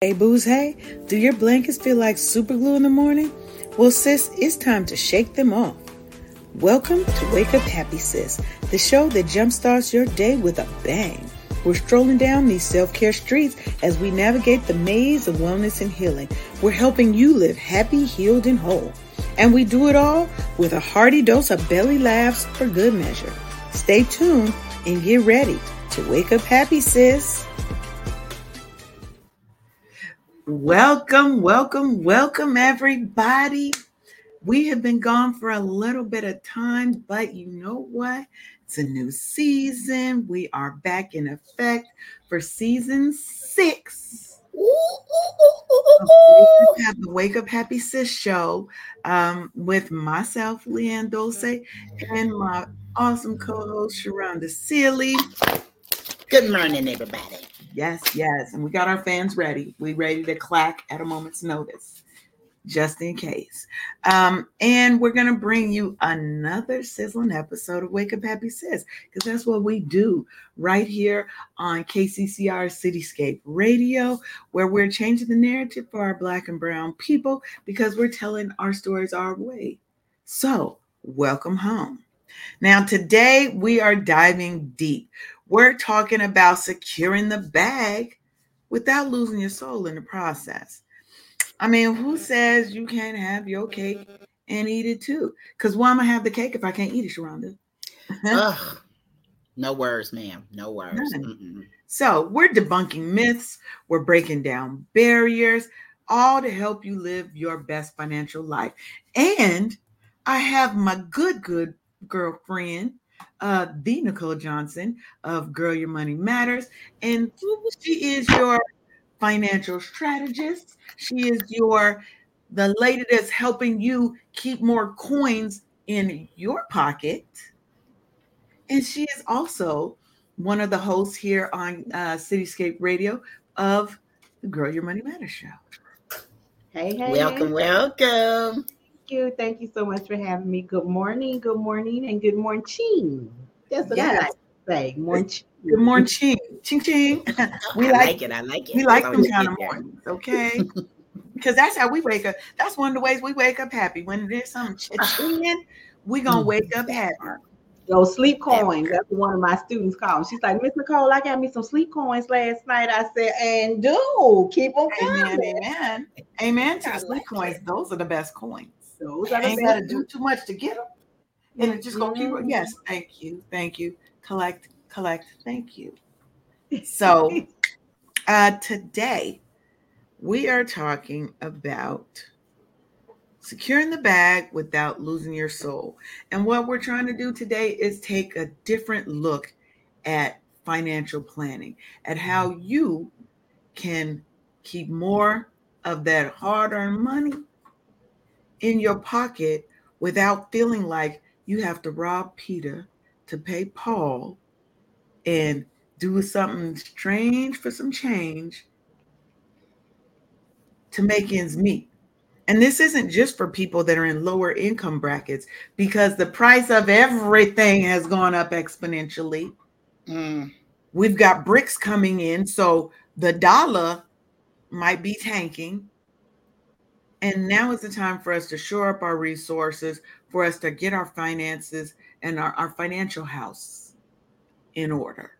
Hey, booze, hey, do your blankets feel like super glue in the morning? Well, sis, it's time to shake them off. Welcome to Wake Up Happy Sis, the show that jumpstarts your day with a bang. We're strolling down these self care streets as we navigate the maze of wellness and healing. We're helping you live happy, healed, and whole. And we do it all with a hearty dose of belly laughs for good measure. Stay tuned and get ready to wake up happy, sis. Welcome, welcome, welcome, everybody. We have been gone for a little bit of time, but you know what? It's a new season. We are back in effect for season six. Have the Wake Up Happy Sis show um, with myself, Leanne Dulce, and my awesome co-host, Sharonda Sealy. Good morning, everybody. Yes, yes. And we got our fans ready. We ready to clack at a moment's notice, just in case. Um, and we're gonna bring you another sizzling episode of Wake Up Happy Sis, because that's what we do right here on KCCR Cityscape Radio, where we're changing the narrative for our black and brown people because we're telling our stories our way. So, welcome home. Now, today we are diving deep. We're talking about securing the bag without losing your soul in the process. I mean, who says you can't have your cake and eat it too? Because why am I have the cake if I can't eat it, Sharonda? Ugh, no words, ma'am. No words. So we're debunking myths, we're breaking down barriers, all to help you live your best financial life. And I have my good, good girlfriend uh, the Nicole Johnson of Girl Your Money Matters. And she is your financial strategist. She is your the lady that's helping you keep more coins in your pocket. And she is also one of the hosts here on uh, Cityscape Radio of the Girl Your Money Matters show. Hey, hey. Welcome, welcome you. Thank you so much for having me. Good morning, good morning, and good morning. That's what Yes. I like to say. Morning. Good morning, ching, ching, ching. We I like, like it. I like it. we like As them kind of mornings, okay? Because that's how we wake up. That's one of the ways we wake up happy. When there's some chinging, ah. we gonna mm-hmm. wake up happy. Those sleep coins. That's what one of my students call them. She's like, Miss Nicole, I got me some sleep coins last night. I said, and do keep them Amen, coming. amen, amen. To the sleep like coins, those are the best coins. Those the Ain't got to do too much to get them, and it's just gonna keep. Mhm. Yes, thank you, thank you. Collect, collect. Thank you. So, uh, today we are talking about securing the bag without losing your soul. And what we're trying to do today is take a different look at financial planning, at how you can keep more of that hard earned money in your pocket without feeling like you have to rob Peter to pay Paul and do something strange for some change to make ends meet. And this isn't just for people that are in lower income brackets because the price of everything has gone up exponentially. Mm, We've got BRICS coming in, so the dollar might be tanking. And now is the time for us to shore up our resources, for us to get our finances and our, our financial house in order.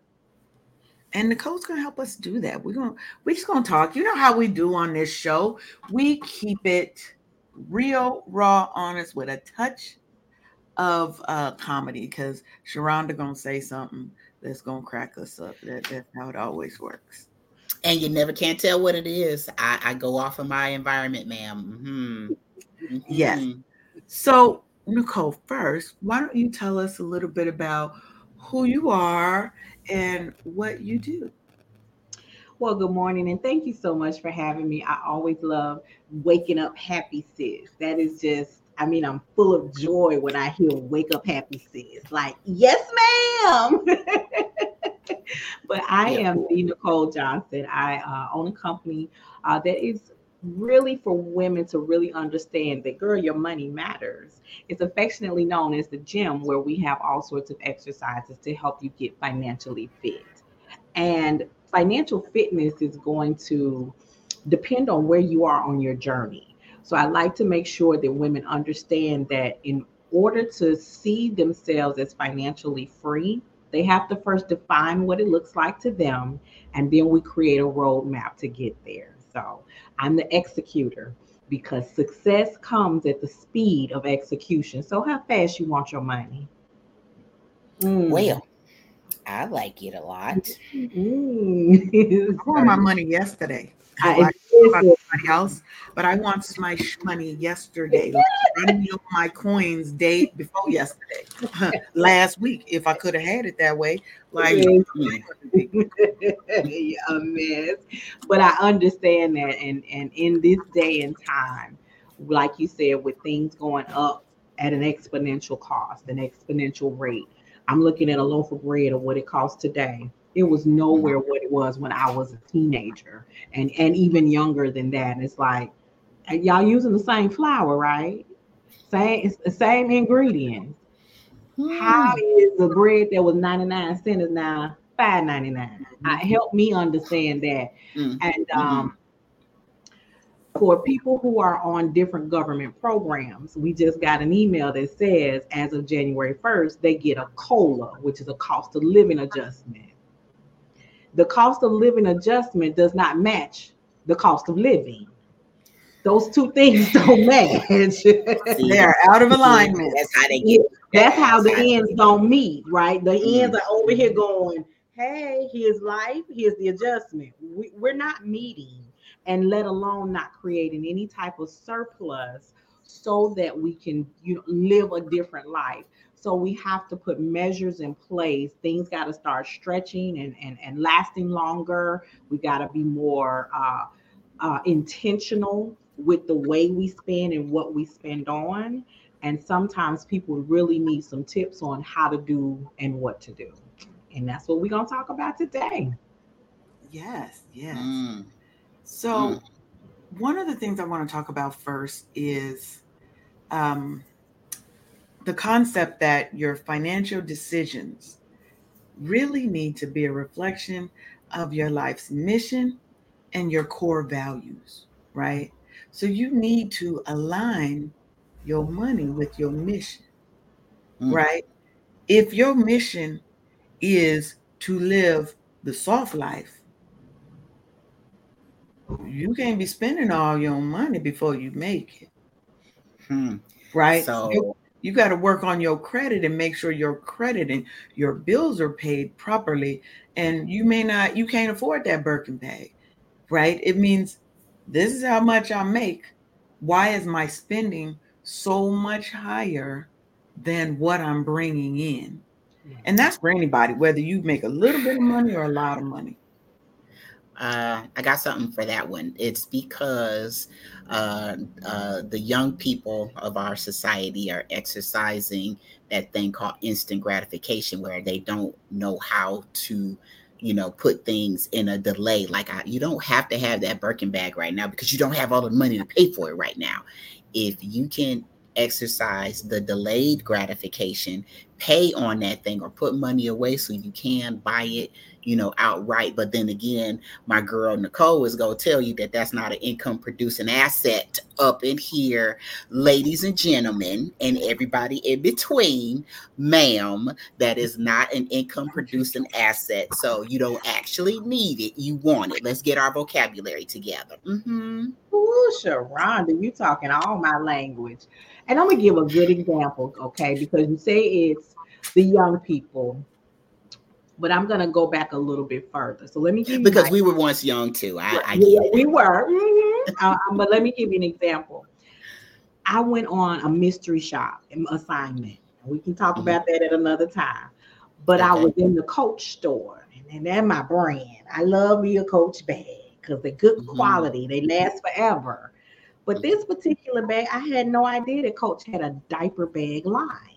And Nicole's gonna help us do that. We're gonna we're just gonna talk. You know how we do on this show. We keep it real, raw, honest with a touch of uh comedy because Sharonda gonna say something that's gonna crack us up. That, that's how it always works. And you never can tell what it is. I, I go off of my environment, madam hmm Yes. So, Nicole, first, why don't you tell us a little bit about who you are and what you do? Well, good morning, and thank you so much for having me. I always love waking up happy, sis. That is just, I mean, I'm full of joy when I hear wake up happy, sis. Like, yes, ma'am. but I Yeah. am the Nicole Johnson. I uh, own a company uh, that is really for women to really understand that, girl, your money matters. It's affectionately known as the gym, where we have all sorts of exercises to help you get financially fit. And financial fitness is going to depend on where you are on your journey. So I like to make sure that women understand that in order to see themselves as financially free, they have to first define what it looks like to them, and then we create a roadmap to get there. So I'm the executor because success comes at the speed of execution. So how fast you want your money? Mm. Well, I like it a lot. Mm. I want my money yesterday. I, somebody else, but I want my money yesterday. Running over my coins day before yesterday, last week. If I could have had it that way, like a mess. But I understand that, and and in this day and time, like you said, with things going up at an exponential cost, an exponential rate. I'm looking at a loaf of bread of what it costs today it was nowhere what it was when I was a teenager and and even younger than that. And it's like y'all using the same flour, right? Same same ingredients. Hmm. How is the bread that was 99 cents now 5.99? Mm-hmm. I help me understand that. Mm-hmm. And mm-hmm. um for people who are on different government programs, we just got an email that says as of January 1st, they get a COLA, which is a cost of living adjustment the cost of living adjustment does not match the cost of living. Those two things don't match. They're out of alignment. That's how they get. That's how the ends don't meet, right? The mm-hmm. ends are over here going, hey, here's life, here's the adjustment. We, we're not meeting, and let alone not creating any type of surplus so that we can you know, live a different life. So we have to put measures in place. Things got to start stretching and, and, and lasting longer. We got to be more uh, uh, intentional with the way we spend and what we spend on. And sometimes people really need some tips on how to do and what to do. And that's what we're going to talk about today. Yes, yes. Mm. So, mm. one of the things I want to talk about first is um, the concept that your financial decisions really need to be a reflection of your life's mission and your core values, right? So you need to align your money with your mission, mm. right? If your mission is to live the soft life, you can't be spending all your money before you make it. Hmm. Right? So you got to work on your credit and make sure your credit and your bills are paid properly. And you may not you can't afford that birkin bag right? It means this is how much i make. Why is my spending so much higher than what i'm bringing in? And that's for anybody whether you make a little bit of money or a lot of money uh, I got something for that one. It's because uh, uh, the young people of our society are exercising that thing called instant gratification, where they don't know how to, you know, put things in a delay. Like I, you don't have to have that Birkin bag right now because you don't have all the money to pay for it right now. If you can exercise the delayed gratification, pay on that thing or put money away so you can buy it you know, outright. But then again, my girl Nicole is going to tell you that that's not an income producing asset up in here, ladies and gentlemen, and everybody in between, ma'am, that is not an income producing asset. So you don't actually need it, you want it. Let's get our vocabulary together. Mm-hmm. Ooh, Sharonda, you talking all my language. And I'm gonna give a good example, okay? Because you say it's the young people but I'm gonna go back a little bit further. So let me give because we were once young too. I, I yeah, we were. Mm-hmm. uh, but let me give you an example. I went on a mystery shop assignment. We can talk mm-hmm. about that at another time. But okay. I was in the Coach store, and that's my brand. I love me a Coach bag because they're good mm-hmm. quality. They last forever. But mm-hmm. this particular bag, I had no idea that Coach had a diaper bag line.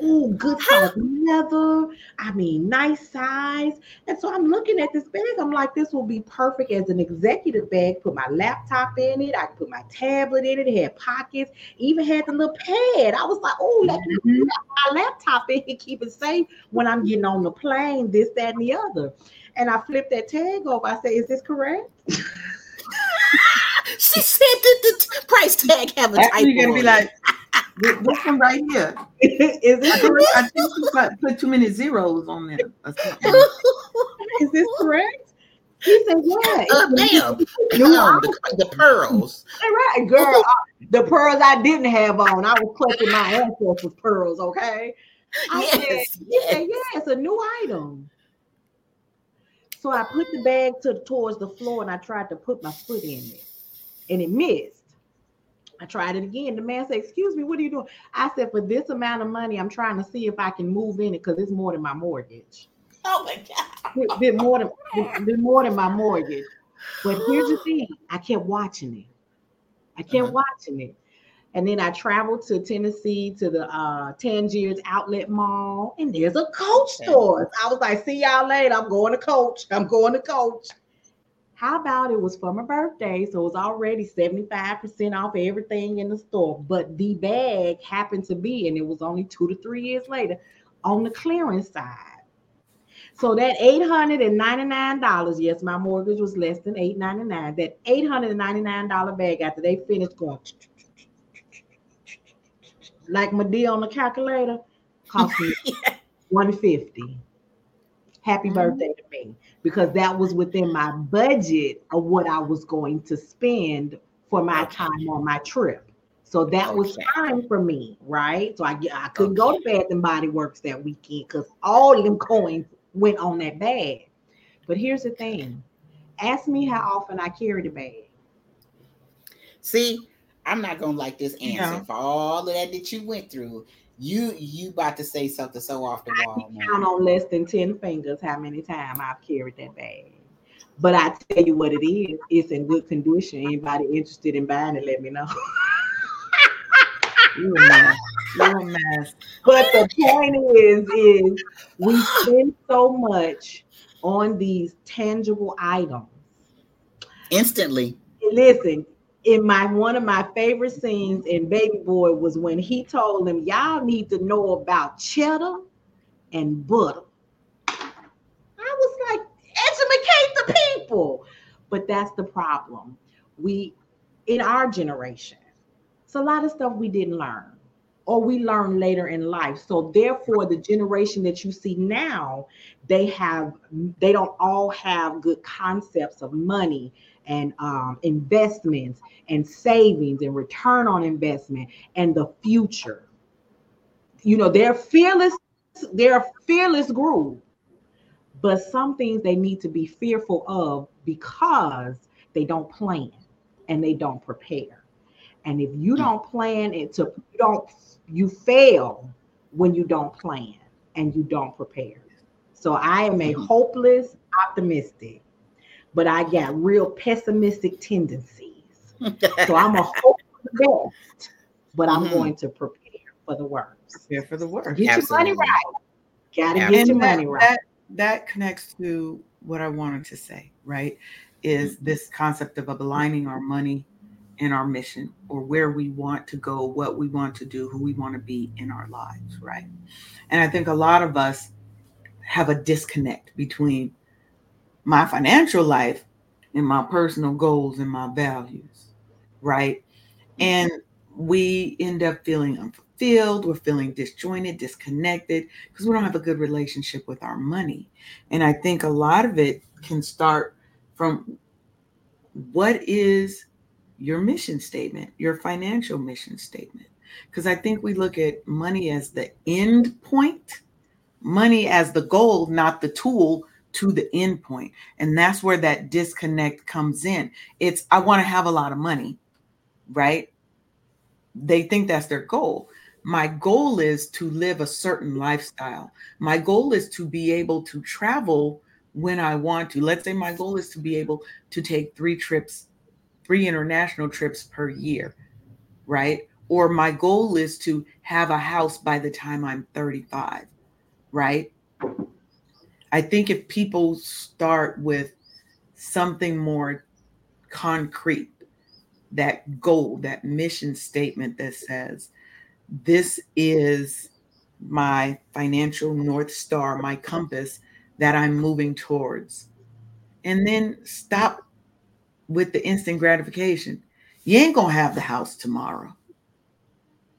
Oh, good size leather. I mean, nice size. And so I'm looking at this bag. I'm like, this will be perfect as an executive bag. Put my laptop in it. I could put my tablet in it. It had pockets. Even had the little pad. I was like, oh, let me mm-hmm. put my laptop in and keep it safe when I'm getting on the plane. This, that, and the other. And I flipped that tag over. I said, is this correct? She said that the price tag have a Actually, typo? you're gonna be like, it? This one right here. is I this think. I think you put, put too many zeros on there. or something. Is this correct? He said, "Yeah." uh, ma'am, um, the, the pearls. All right, girl. I- the pearls I didn't have on, I was clutching my ancestors' pearls. Okay. I Yes, he said, yes. yeah, it's a new item. So I put the bag to towards the floor and I tried to put my foot in it, and it missed. I tried it again. The man said, "Excuse me, what are you doing?" I said, "For this amount of money, I'm trying to see if I can move in it because it's more than my mortgage. Oh my god. Bit, more than bit, bit more than my mortgage." But here's the thing: I kept watching it. I kept Uh-huh. watching it. And then I traveled to Tennessee to the uh, Tangiers Outlet Mall, and there's a Coach Okay. store. I was like, "See y'all later. I'm going to Coach. I'm going to Coach." How about it was for my birthday, so it was already 75% off everything in the store. But the bag happened to be, and it was only two to three years later, on the clearance side. So that $899, yes, my mortgage was less than 899. That $899 bag after they finished going like my deal on the calculator cost me 150 Happy Mhm. birthday to me because that was within my budget of what I was going to spend for my Okay. time on my trip. So that was Okay. fine for me, right? So I I couldn't go to Bath and Body Works that weekend because all of them coins went on that bag. But here's the thing: ask me how often I carry the bag. See, I'm not gonna like this answer No. for all of that that you went through. You you about to say something so off the wall, Count man. on less than ten fingers how many times I've carried that bag. But I tell you what it is: it's in good condition. Anybody interested in buying it, let me know. You a mess. You a mess. But the point is, is we spend so much on these tangible items. Instantly. Listen, in my one of my favorite scenes in Baby Boy was when he told them, "Y'all need to know about cheddar and butter." I was like, educate the people. But that's the problem. We, in our generation, it's a lot of stuff we didn't learn or we learn later in life. So therefore, the generation that you see now, they have they don't all have good concepts of money and um, investments and savings and return on investment and the future. You know, they're fearless, they're a fearless group, but some things they need to be fearful of because they don't plan and they don't prepare. And if you don't plan it to you don't you fail when you don't plan and you don't prepare. So I am a Mhm. hopeless optimistic, but I got real pessimistic tendencies. So I'm a hope for the best, but I'm Mhm. going to prepare for the worst. Prepare for the worst. Get your money right. Gotta Yeah. get your money right. that that connects to what I wanted to say, right? Is this concept of aligning our money and our mission or where we want to go, what we want to do, who we want to be in our lives, right? And I think a lot of us have a disconnect between my financial life and my personal goals and my values, right? Mm-hmm. And we end up feeling unfulfilled, we're feeling disjointed, disconnected, because we don't have a good relationship with our money. And I think a lot of it can start from what is your mission statement, your financial mission statement? Because I think we look at money as the end point, money as the goal, not the tool to the end point. And that's where that disconnect comes in. It's, I want to have a lot of money, right? They think that's their goal. My goal is to live a certain lifestyle. My goal is to be able to travel when I want to. Let's say my goal is to be able to take three trips, three international trips per year, right? Or my goal is to have a house by the time I'm 35, right? I think if people start with something more concrete, that goal, that mission statement that says, this is my financial North Star, my compass that I'm moving towards. And then stop with the instant gratification. you ain't gonna have the house tomorrow.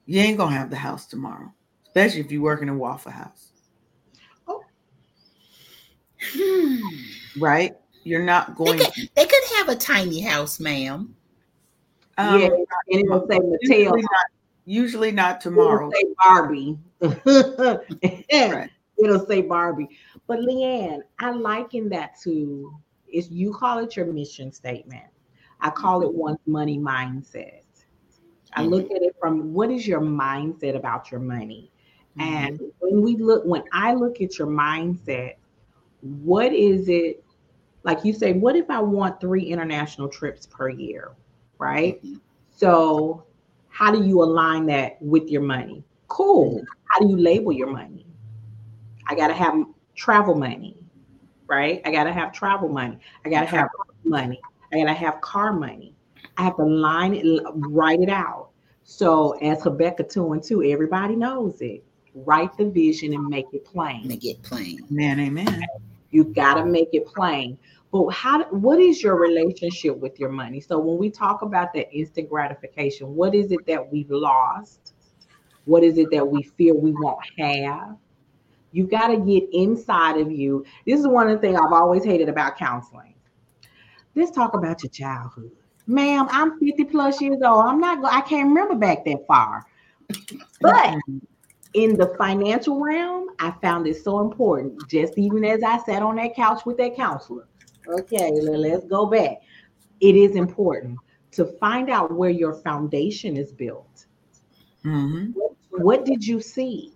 You ain't gonna have the house tomorrow, especially if you're working a Waffle House. Oh. right? You're not going. They could, they could have a tiny house, ma'am. Um, yeah, and it'll say Mattel. Usually not, usually not tomorrow. It'll say Barbie. right. It'll say Barbie. But Leanne, I liken that to is you call it your mission statement. I call it one's money mindset. I look mm-hmm. at it from what is your mindset about your money? Mm-hmm. And when we look, when I look at your mindset, what is it like you say, what if I want three international trips per year? Right. Mm-hmm. So, how do you align that with your money? Cool. How do you label your money? I got to have travel money, right? I got to have travel money. I got to have money. I got to have car money. I have to line it, write it out. So as Habakkuk 2 and 2, everybody knows it. Write the vision and make it plain. Make it plain. Man, amen. You got to make it plain. But how what is your relationship with your money? So when we talk about that instant gratification, what is it that we've lost? What is it that we fear we won't have? You got to get inside of you. This is one of the things I've always hated about counseling. Let's talk about your childhood ma'am, I'm 50 plus years old. I'm not I can't remember back that far. But in the financial realm, I found it so important. Just even as I sat on that couch with that counselor. Okay, let's go back. It is important to find out where your foundation is built. Mm-hmm. What, what did you see?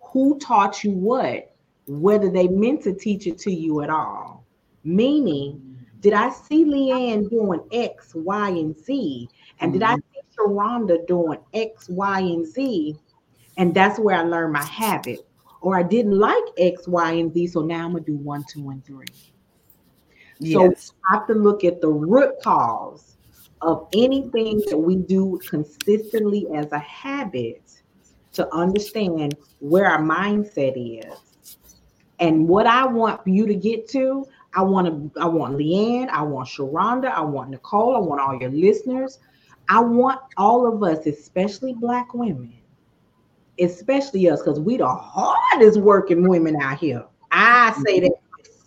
Who taught you what? Whether they meant to teach it to you at all. Meaning, did I see Leanne doing X, Y, and Z? And mm-hmm. did I mm-hmm. see Sharonda doing X, Y, and Z? And that's where I learned my habit. Or I didn't like X, Y, and Z, so now I'm gonna do one, two, and three. Yes. So I have to look at the root cause of anything that we do consistently as a habit to understand where our mindset is. And what I want you to get to, I want to, I want Leanne, I want Sharonda, I want Nicole, I want all your listeners. I want all of us, especially black women, especially us, because we the hardest working women out here. I say that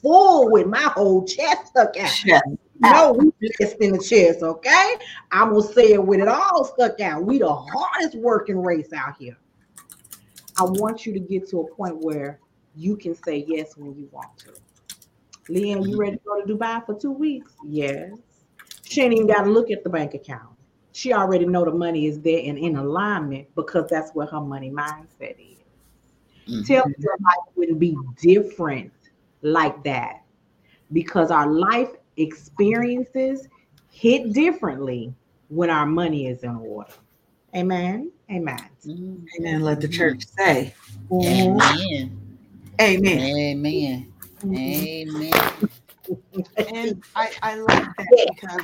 full with my whole chest stuck out. Chest. No, we just in the chest, okay? I'm gonna say it with it all stuck out. We the hardest working race out here. I want you to get to a point where you can say yes when you want to. Leanne, you ready to go to Dubai for two weeks? Yes. She ain't even got to look at the bank account. She already know the money is there and in alignment because that's where her money mindset is. Mm-hmm. Tell me your life wouldn't be different like that because our life experiences hit differently when our money is in order. Amen. Amen. Mm-hmm. Amen. Let the church say. Amen. Amen. Amen. Amen. and I, I like that because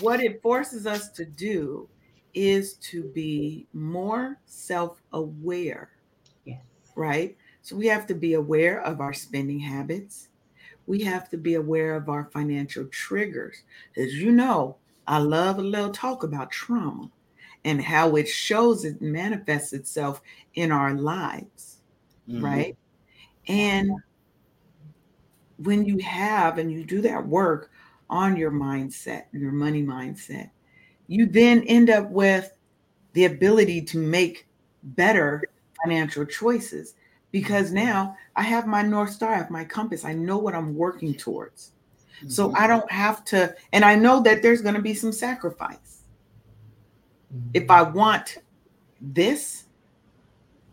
what it forces us to do is to be more self-aware. Yes. Right? So we have to be aware of our spending habits. We have to be aware of our financial triggers. As you know, I love a little talk about trauma and how it shows it manifests itself in our lives. Mm-hmm. Right. And when you have and you do that work on your mindset, your money mindset, you then end up with the ability to make better financial choices because now I have my North Star, I have my compass, I know what I'm working towards. Mm-hmm. So I don't have to, and I know that there's going to be some sacrifice. Mm-hmm. If I want this,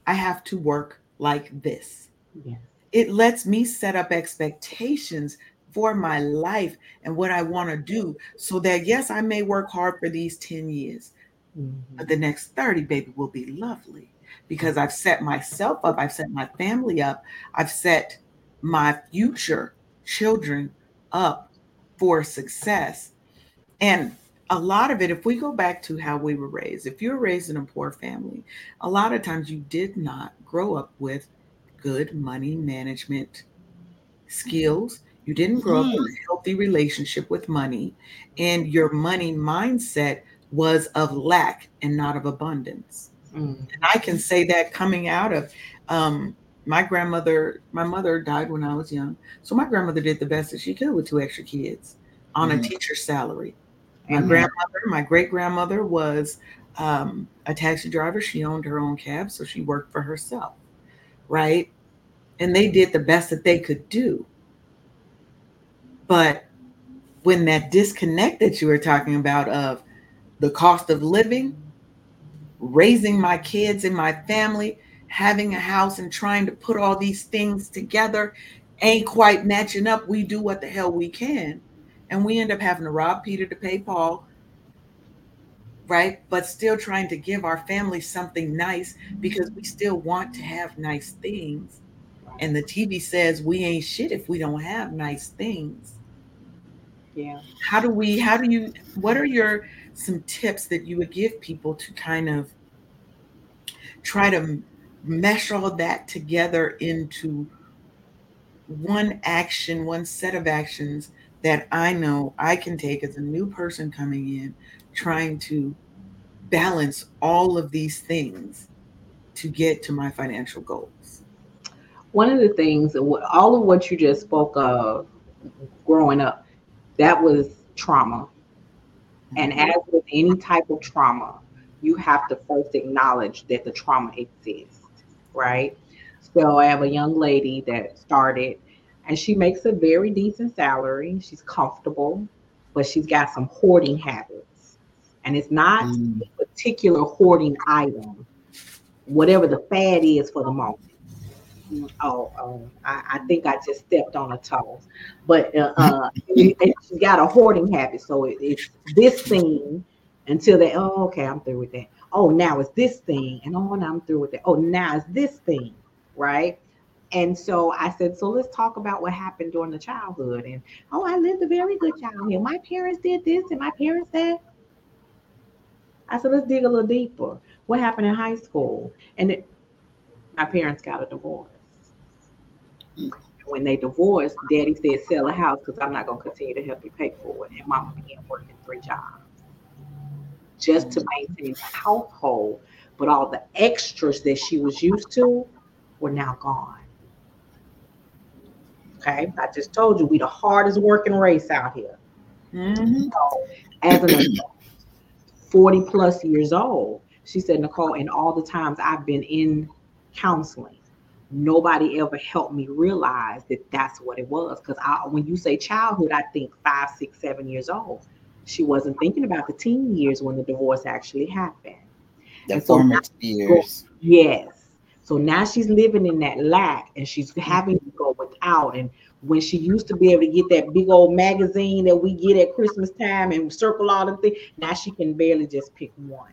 I have to work like this. Yes it lets me set up expectations for my life and what I want to do so that yes, I may work hard for these 10 years, mm-hmm. but the next 30, baby, will be lovely because I've set myself up, I've set my family up, I've set my future children up for success. And a lot of it, if we go back to how we were raised, if you were raised in a poor family, a lot of times you did not grow up with good money management skills. You didn't grow up in a healthy relationship with money, and your money mindset was of lack and not of abundance. Mm. And I can say that coming out of um, my grandmother, my mother died when I was young. So my grandmother did the best that she could with two extra kids on mm. a teacher's salary. My mm-hmm. grandmother, my great grandmother was um, a taxi driver. She owned her own cab, so she worked for herself, right? And they did the best that they could do. But when that disconnect that you were talking about of the cost of living, raising my kids and my family, having a house and trying to put all these things together ain't quite matching up. We do what the hell we can. And we end up having to rob Peter to pay Paul, right? But still trying to give our family something nice because we still want to have nice things. And the TV says we ain't shit if we don't have nice things. Yeah. How do we, how do you, what are your some tips that you would give people to kind of try to mesh all that together into one action, one set of actions that I know I can take as a new person coming in, trying to balance all of these things to get to my financial goals. One of the things, all of what you just spoke of growing up, that was trauma. And mm-hmm. as with any type of trauma, you have to first acknowledge that the trauma exists, right? So I have a young lady that started and she makes a very decent salary. She's comfortable, but she's got some hoarding habits. And it's not mm. a particular hoarding item, whatever the fad is for the moment. Oh, oh I, I, think I just stepped on a toe. But uh, uh, she's got a hoarding habit. So it, it's this thing until they, oh, okay, I'm through with that. Oh, now it's this thing. And oh, now I'm through with that. Oh, now it's this thing. Right. And so I said, so let's talk about what happened during the childhood. And oh, I lived a very good childhood. My parents did this and my parents that. I said, let's dig a little deeper. What happened in high school? And it, my parents got a divorce. When they divorced, daddy said, sell a house because I'm not going to continue to help you pay for it. And mama began working three jobs just to maintain the household. But all the extras that she was used to were now gone. Okay, I just told you we the hardest working race out here. Mm-hmm. So, as an adult, 40 plus years old, she said, Nicole, and all the times I've been in counseling, nobody ever helped me realize that that's what it was. Because when you say childhood, I think five, six, seven years old. She wasn't thinking about the teen years when the divorce actually happened. The formative years. Yes. So now she's living in that lack and she's mm-hmm. having to go without. And when she used to be able to get that big old magazine that we get at Christmas time and circle all the things, now she can barely just pick one.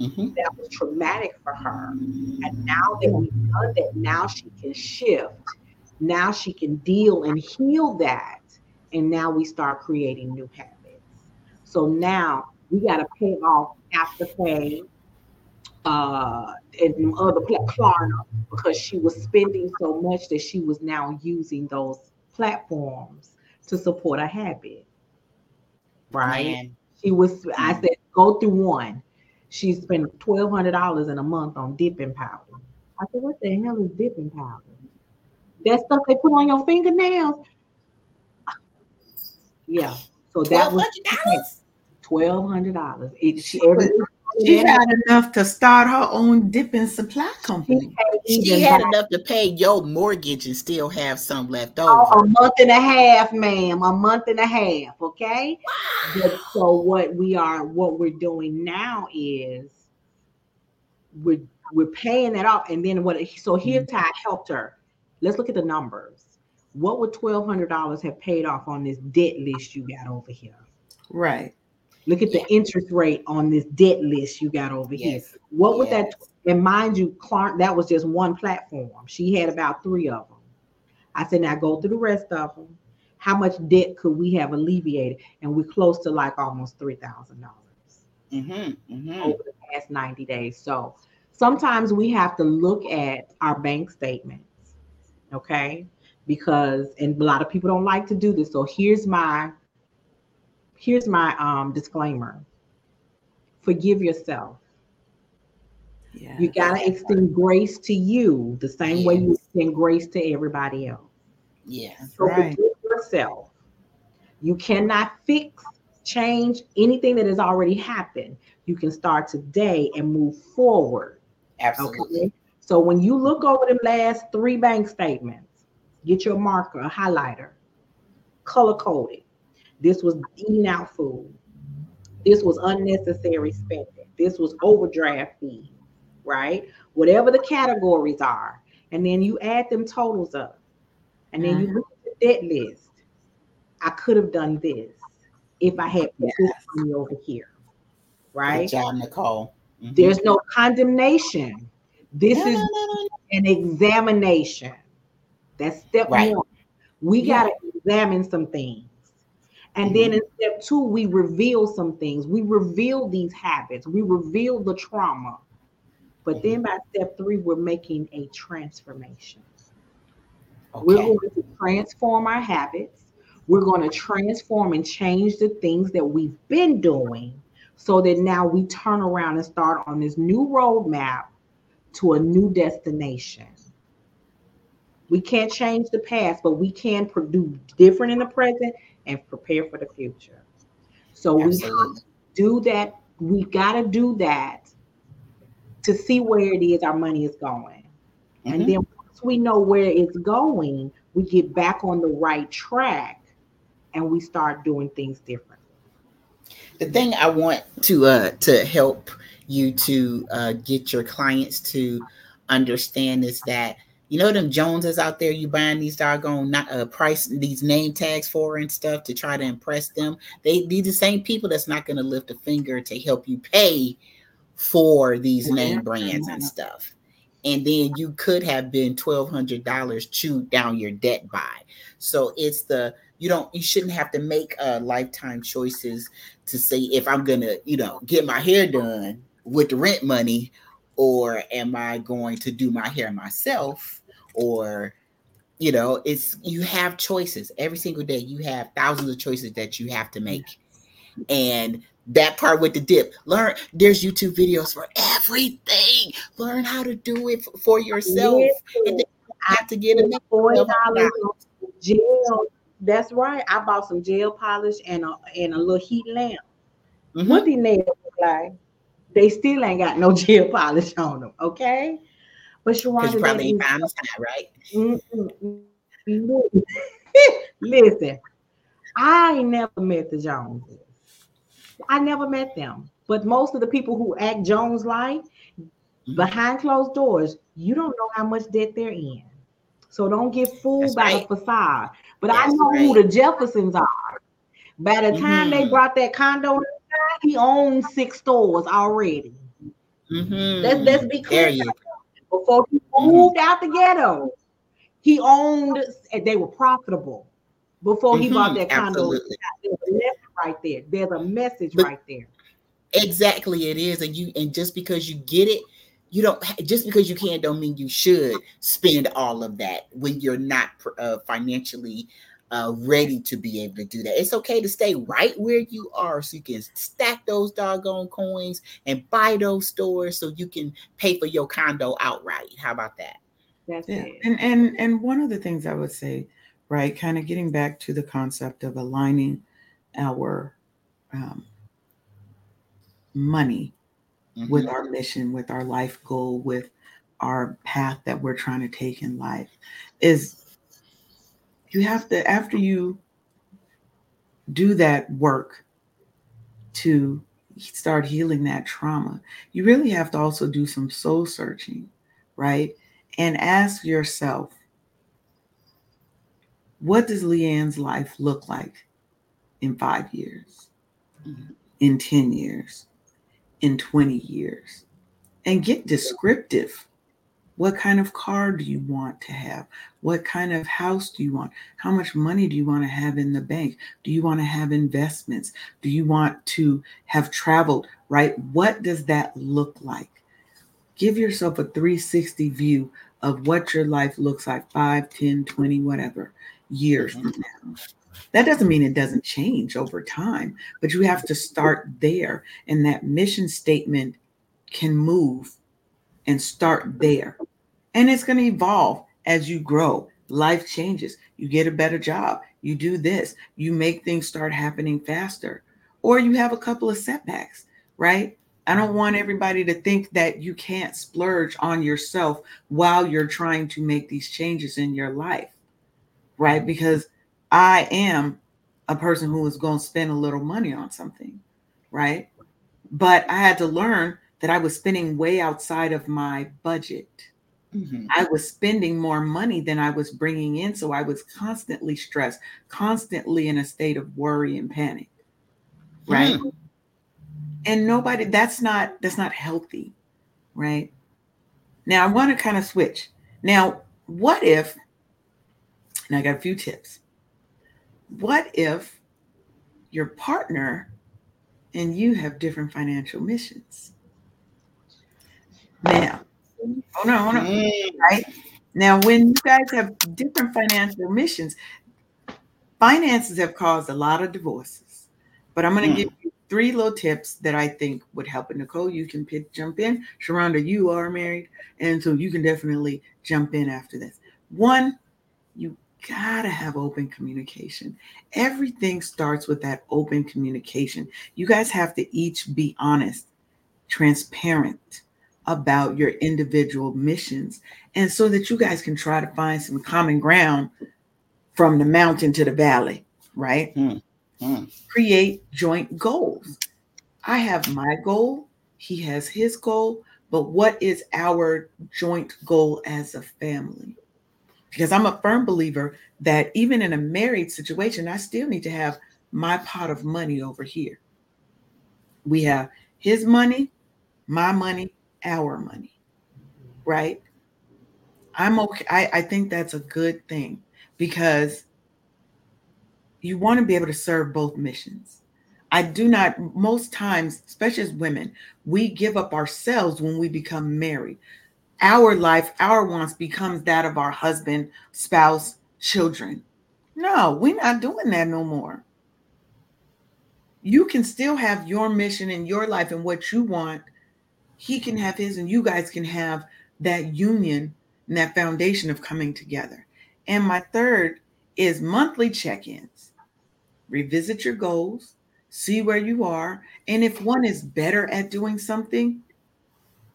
Mm-hmm. That was traumatic for her. And now that we've done that, now she can shift. Now she can deal and heal that. And now we start creating new habits. So now we got to pay off after Afterpay, uh, and other Klarna because she was spending so much that she was now using those platforms to support a habit. Right? Man. She was. I said, go through one. She spent twelve hundred dollars in a month on dipping powder. I said, what the hell is dipping powder? That stuff they put on your fingernails. Yeah. So that was twelve hundred dollars. She every she had enough to start her own dipping supply company. She, she had enough to pay your mortgage and still have some left oh, over. Oh, a month and a half, ma'am. A month and a half. Okay. Wow. so what we are, what we're doing now is we're we're paying that off, and then what? So here's mm-hmm. how I helped her. Let's look at the numbers. What would twelve hundred dollars have paid off on this debt list you got over here? Right. Look at the interest rate on this debt list you got over yes. here. What would yes. that? And mind you, Klarna, that was just one platform. She had about three of them. I said, now go through the rest of them. How much debt could we have alleviated? And we're close to like almost three thousand dollars mm-hmm, mm-hmm. over the past ninety days. So sometimes we have to look at our bank statements, okay? Because and a lot of people don't like to do this. So here's my here's my um, disclaimer forgive yourself. Yeah. You got to extend grace to you the same way you extend grace to everybody else. Yeah. So Right. forgive yourself. You cannot fix, change anything that has already happened. You can start today and move forward. Absolutely. Okay. So when you look over the last three bank statements, get your marker, a highlighter, color coded. This was eating out food. This was unnecessary spending. This was overdraft fee, right? Whatever the categories are. And then you add them totals up. And then you look at the debt list. I could have done this if I had put money over here, Right? Good job, Nicole. Mhm. There's no condemnation. This No, is no, no. an examination. That's step Right. one. We Yeah. got to examine some things. And then in step two, we reveal some things. We reveal these habits. We reveal the trauma. But then by step three, we're making a transformation. We're going to transform our habits. We're going to transform and change the things that we've been doing so that now we turn around and start on this new roadmap to a new destination. We can't change the past, but we can produce different in the present and prepare for the future. So we Absolutely. to do that. We've got to do that to see where it is our money is going. And Mhm. then once we know where it's going, we get back on the right track and we start doing things different. the thing I want to uh to help you to uh get your clients to understand is that you know them Joneses out there you buying these doggone not uh price these name tags for and stuff to try to impress them. They these the same people that's not gonna lift a finger to help you pay for these name brands and stuff. And then you could have been twelve hundred dollars chewed down your debt by. So it's the you don't you shouldn't have to make uh lifetime choices to say if I'm gonna, you know, get my hair done with the rent money, or am I going to do my hair myself, or you know, it's you have choices every single day. You have thousands of choices that you have to make, and that part with the dip, learn. There's YouTube videos for everything. Learn how to do it for yourself, and then you have to get a $12. gel. That's right. I bought some gel polish and a and a little heat lamp. Mhm. What these nails look like? They still ain't got no gel polish on them. Okay, but Sharonda, you probably ain't found time, right? Listen, I never met the Joneses. I never met them. But most of the people who act Jones like Mhm. behind closed doors, you don't know how much debt they're in. So don't get fooled That's by right. the facade. But I That's know who the Jeffersons are. By the time they Mhm. brought that condo, he owned six stores already. Mhm. Let's let's be clear. Before he moved out the ghetto, he owned and they were profitable. Before he bought Mhm, that condo, absolutely. there's a lesson right there. There's a message But- right there. Exactly, it is, and you and just because you get it, you don't. Just because you can't, don't mean you should spend all of that when you're not uh, financially uh, ready to be able to do that. It's okay to stay right where you are, so you can stack those doggone coins and buy those stores, so you can pay for your condo outright. How about that? That's Yeah. it. And and and one of the things I would say, right, kind of getting back to the concept of aligning our um, money with Mhm. our mission, with our life goal, with our path that we're trying to take in life is you have to after you do that work to start healing that trauma you really have to also do some soul searching right and ask yourself what does leanne's life look like in five years in 10 years in 20 years and get descriptive. What kind of car do you want to have? What kind of house do you want? How much money do you want to have in the bank? Do you want to have investments? Do you want to have traveled, right? What does that look like? Give yourself a 360 view of what your life looks like 5, 10, 20, whatever years mm-hmm. from now. That doesn't mean it doesn't change over time, but you have to start there. And that mission statement can move and start there. And it's going to evolve as you grow. Life changes. You get a better job. You do this. You make things start happening faster. Or you have a couple of setbacks, right? I don't want everybody to think that you can't splurge on yourself while you're trying to make these changes in your life, right? Because I am a person who is going to spend a little money on something, right? But I had to learn that I was spending way outside of my budget. Mm-hmm. I was spending more money than I was bringing in. So I was constantly stressed, constantly in a state of worry and panic. Right. Mm. And nobody, that's not, that's not healthy. Right. Now I want to kind of switch. Now, what if, and I got a few tips. What if your partner and you have different financial missions? Now, hold on, hold on. Right now, when you guys have different financial missions, finances have caused a lot of divorces. But I'm going to mm. give you three little tips that I think would help. And Nicole, you can pick, jump in. Sharonda, you are married, and so you can definitely jump in after this. One, you gotta have open communication. Everything starts with that open communication. You guys have to each be honest, transparent about your individual missions and so that you guys can try to find some common ground from the mountain to the valley right hmm. Hmm. create joint goals i have my goal he has his goal but what is our joint goal as a family because i'm a firm believer that even in a married situation i still need to have my pot of money over here we have his money my money our money, right? I'm okay. I, I think that's a good thing because you want to be able to serve both missions. I do not, most times, especially as women, we give up ourselves when we become married. Our life, our wants becomes that of our husband, spouse, children. No, we're not doing that no more. You can still have your mission in your life and what you want he can have his and you guys can have that union and that foundation of coming together. And my third is monthly check ins. Revisit your goals, see where you are. And if one is better at doing something,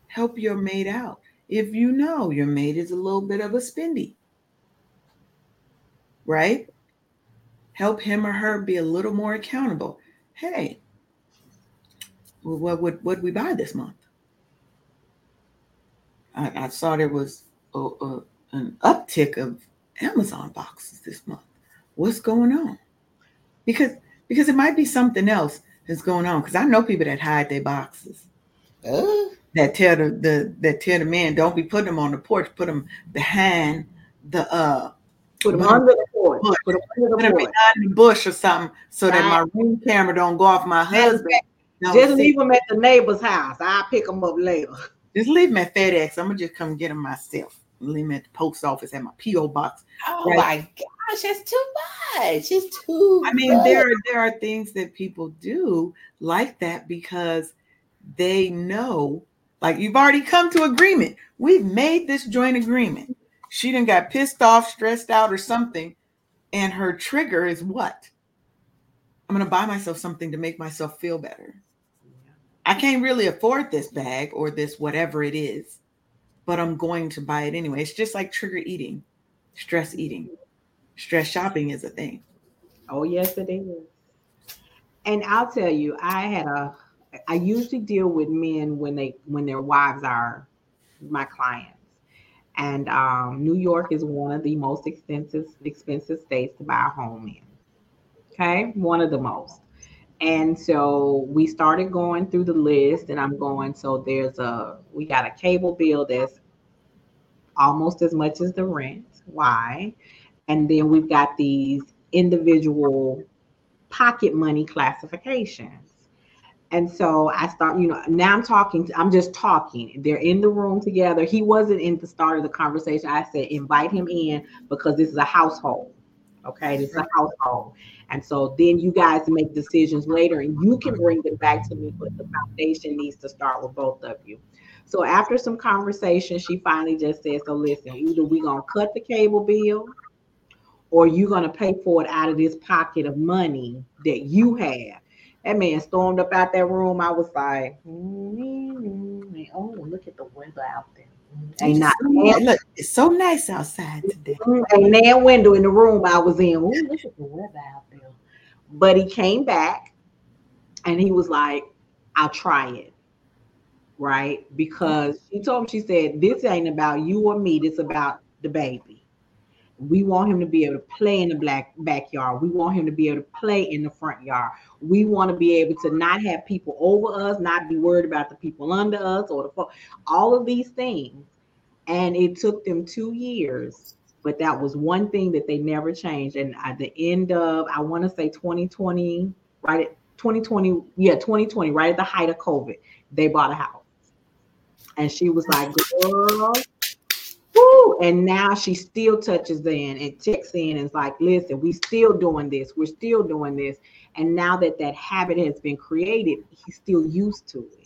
help your mate out. If you know your mate is a little bit of a spendy, right? Help him or her be a little more accountable. Hey, what would what we buy this month? I, I saw there was a, a, an uptick of Amazon boxes this month. What's going on? Because because it might be something else that's going on. Because I know people that hide their boxes. Uh. That tell the, the that tell the man don't be putting them on the porch. Put them behind the uh. Put them under the porch. Bush. Put them, under the, put them behind the bush or something, so right. that my room camera don't go off my husband. Just leave them at the neighbor's house. I'll pick them up later. Just leave them at FedEx. I'm gonna just come get them myself. Leave them at the post office at my PO box. Oh right? my gosh, that's too much. It's too. I mean, much. there are there are things that people do like that because they know, like you've already come to agreement. We've made this joint agreement. She didn't got pissed off, stressed out, or something, and her trigger is what? I'm gonna buy myself something to make myself feel better. I can't really afford this bag or this whatever it is, but I'm going to buy it anyway. It's just like trigger eating, stress eating. Stress shopping is a thing. Oh, yes, it is. And I'll tell you, I had a I usually deal with men when they when their wives are my clients. And um, New York is one of the most expensive expensive states to buy a home in. Okay, one of the most. And so we started going through the list, and I'm going. So there's a we got a cable bill that's almost as much as the rent. Why? And then we've got these individual pocket money classifications. And so I start, you know, now I'm talking, I'm just talking. They're in the room together. He wasn't in the start of the conversation. I said, invite him in because this is a household. Okay, it's a household. And so then you guys make decisions later and you can bring it back to me, but the foundation needs to start with both of you. So after some conversation, she finally just said, So listen, either we're gonna cut the cable bill or you're gonna pay for it out of this pocket of money that you have. That man stormed up out that room. I was like, mm-hmm. oh, look at the weather out there. Ain't not look, it's so nice outside today. Mm, ain't that window in the room I was in. Ooh, look at the weather out there. But he came back and he was like, I'll try it. Right? Because she told him, she said, This ain't about you or me, this about the baby. We want him to be able to play in the black backyard. We want him to be able to play in the front yard. We want to be able to not have people over us, not be worried about the people under us or the all of these things. And it took them two years, but that was one thing that they never changed. And at the end of, I want to say 2020, right at 2020, yeah, 2020, right at the height of COVID, they bought a house. And she was like, girl, Woo! And now she still touches in and checks in and is like, listen, we still doing this. We're still doing this. And now that that habit has been created, he's still used to it.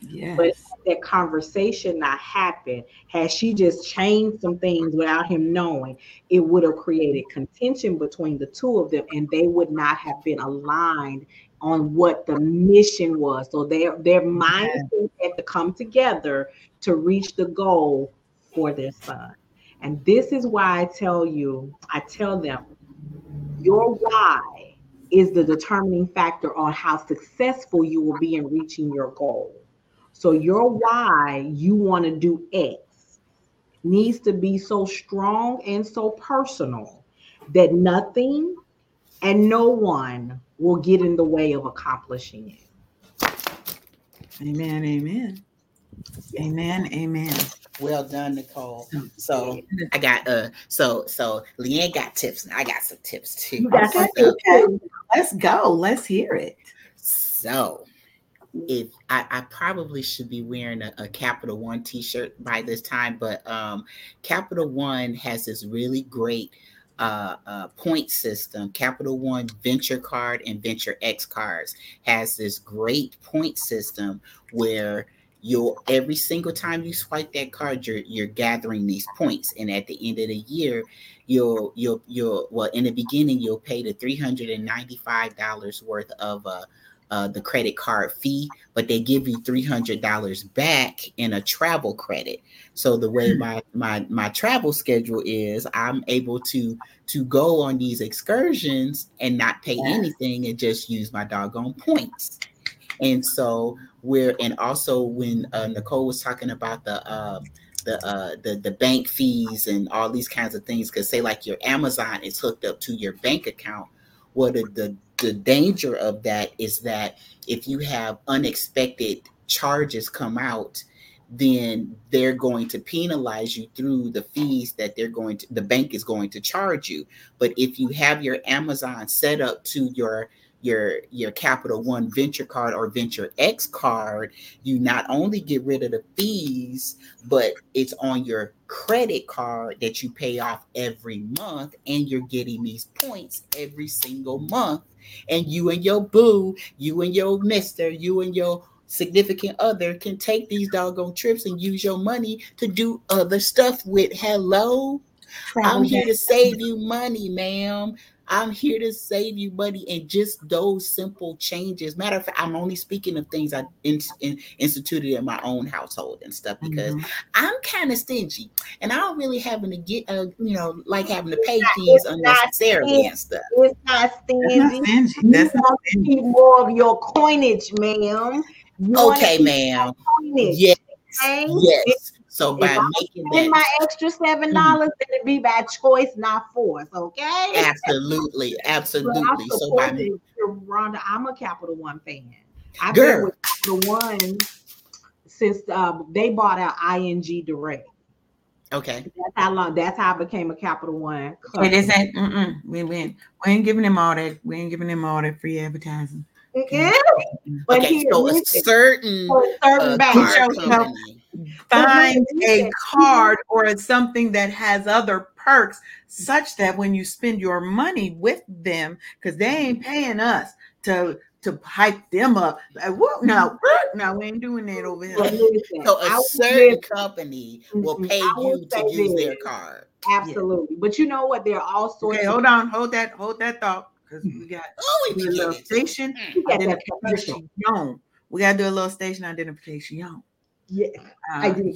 Yes. But that conversation not happened, had she just changed some things without him knowing, it would have created contention between the two of them, and they would not have been aligned on what the mission was. So their their minds had to come together to reach the goal for their son. And this is why I tell you, I tell them, your why is the determining factor on how successful you will be in reaching your goal. So your why you want to do X needs to be so strong and so personal that nothing and no one will get in the way of accomplishing it. Amen. Amen. Amen. Amen. Well done, Nicole. So I got uh so so Leanne got tips. I got some tips too. Okay. okay. Let's go. Let's hear it. So if I, I probably should be wearing a, a, Capital One t-shirt by this time, but um Capital One has this really great uh, uh, point system. Capital One Venture Card and Venture X cards has this great point system where you'll every single time you swipe that card you're you're gathering these points and at the end of the year you'll you'll you'll well in the beginning you'll pay the $395 worth of uh, uh, the credit card fee, but they give you three hundred dollars back in a travel credit. So the way hmm. my my my travel schedule is, I'm able to to go on these excursions and not pay anything and just use my doggone points. And so we're and also when uh, Nicole was talking about the uh, the uh, the the bank fees and all these kinds of things, because say like your Amazon is hooked up to your bank account. What well, the, the the danger of that is that if you have unexpected charges come out, then they're going to penalize you through the fees that they're going to the bank is going to charge you. But if you have your Amazon set up to your your your Capital One Venture card or Venture X card, you not only get rid of the fees, but it's on your credit card that you pay off every month, and you're getting these points every single month. And you and your boo, you and your mister, you and your significant other can take these doggone trips and use your money to do other stuff with. Hello. I'm here to save you money, ma'am. I'm here to save you money and just those simple changes. Matter of fact, I'm only speaking of things I in, in, instituted in my own household and stuff because mm-hmm. I'm kind of stingy and I don't really having to get, uh, you know, like having to pay fees unnecessarily and stuff. It's not stingy. That's not stingy. That's you not stingy. more of your coinage, ma'am. You okay, ma'am. Yes. Okay? Yes. So by if making that, my extra seven mm-hmm. dollars, mm-hmm. it be by choice, not force. Okay. Absolutely, absolutely. So by me, Rhonda, I'm a Capital One fan. I've Girl. been with Capital One since um, they bought out ING Direct. Okay. That's how long. That's how I became a Capital One. Wait, is that? Mm-mm, we, we, we ain't giving them all that. We ain't giving them all that free advertising. Okay. But okay, so a certain, a certain uh, car company find a card or something that has other perks such that when you spend your money with them, because they ain't paying us to to hype them up. Like, whoa, no, no, we ain't doing that over here. So a certain company will mm-hmm. pay you to use their card. Absolutely. Yeah. But you know what? There are all sorts Okay, hold on, hold that, hold that thought. Because we got oh, we a little station mm. identification young. We gotta do a little station identification young. Yeah, uh, I do.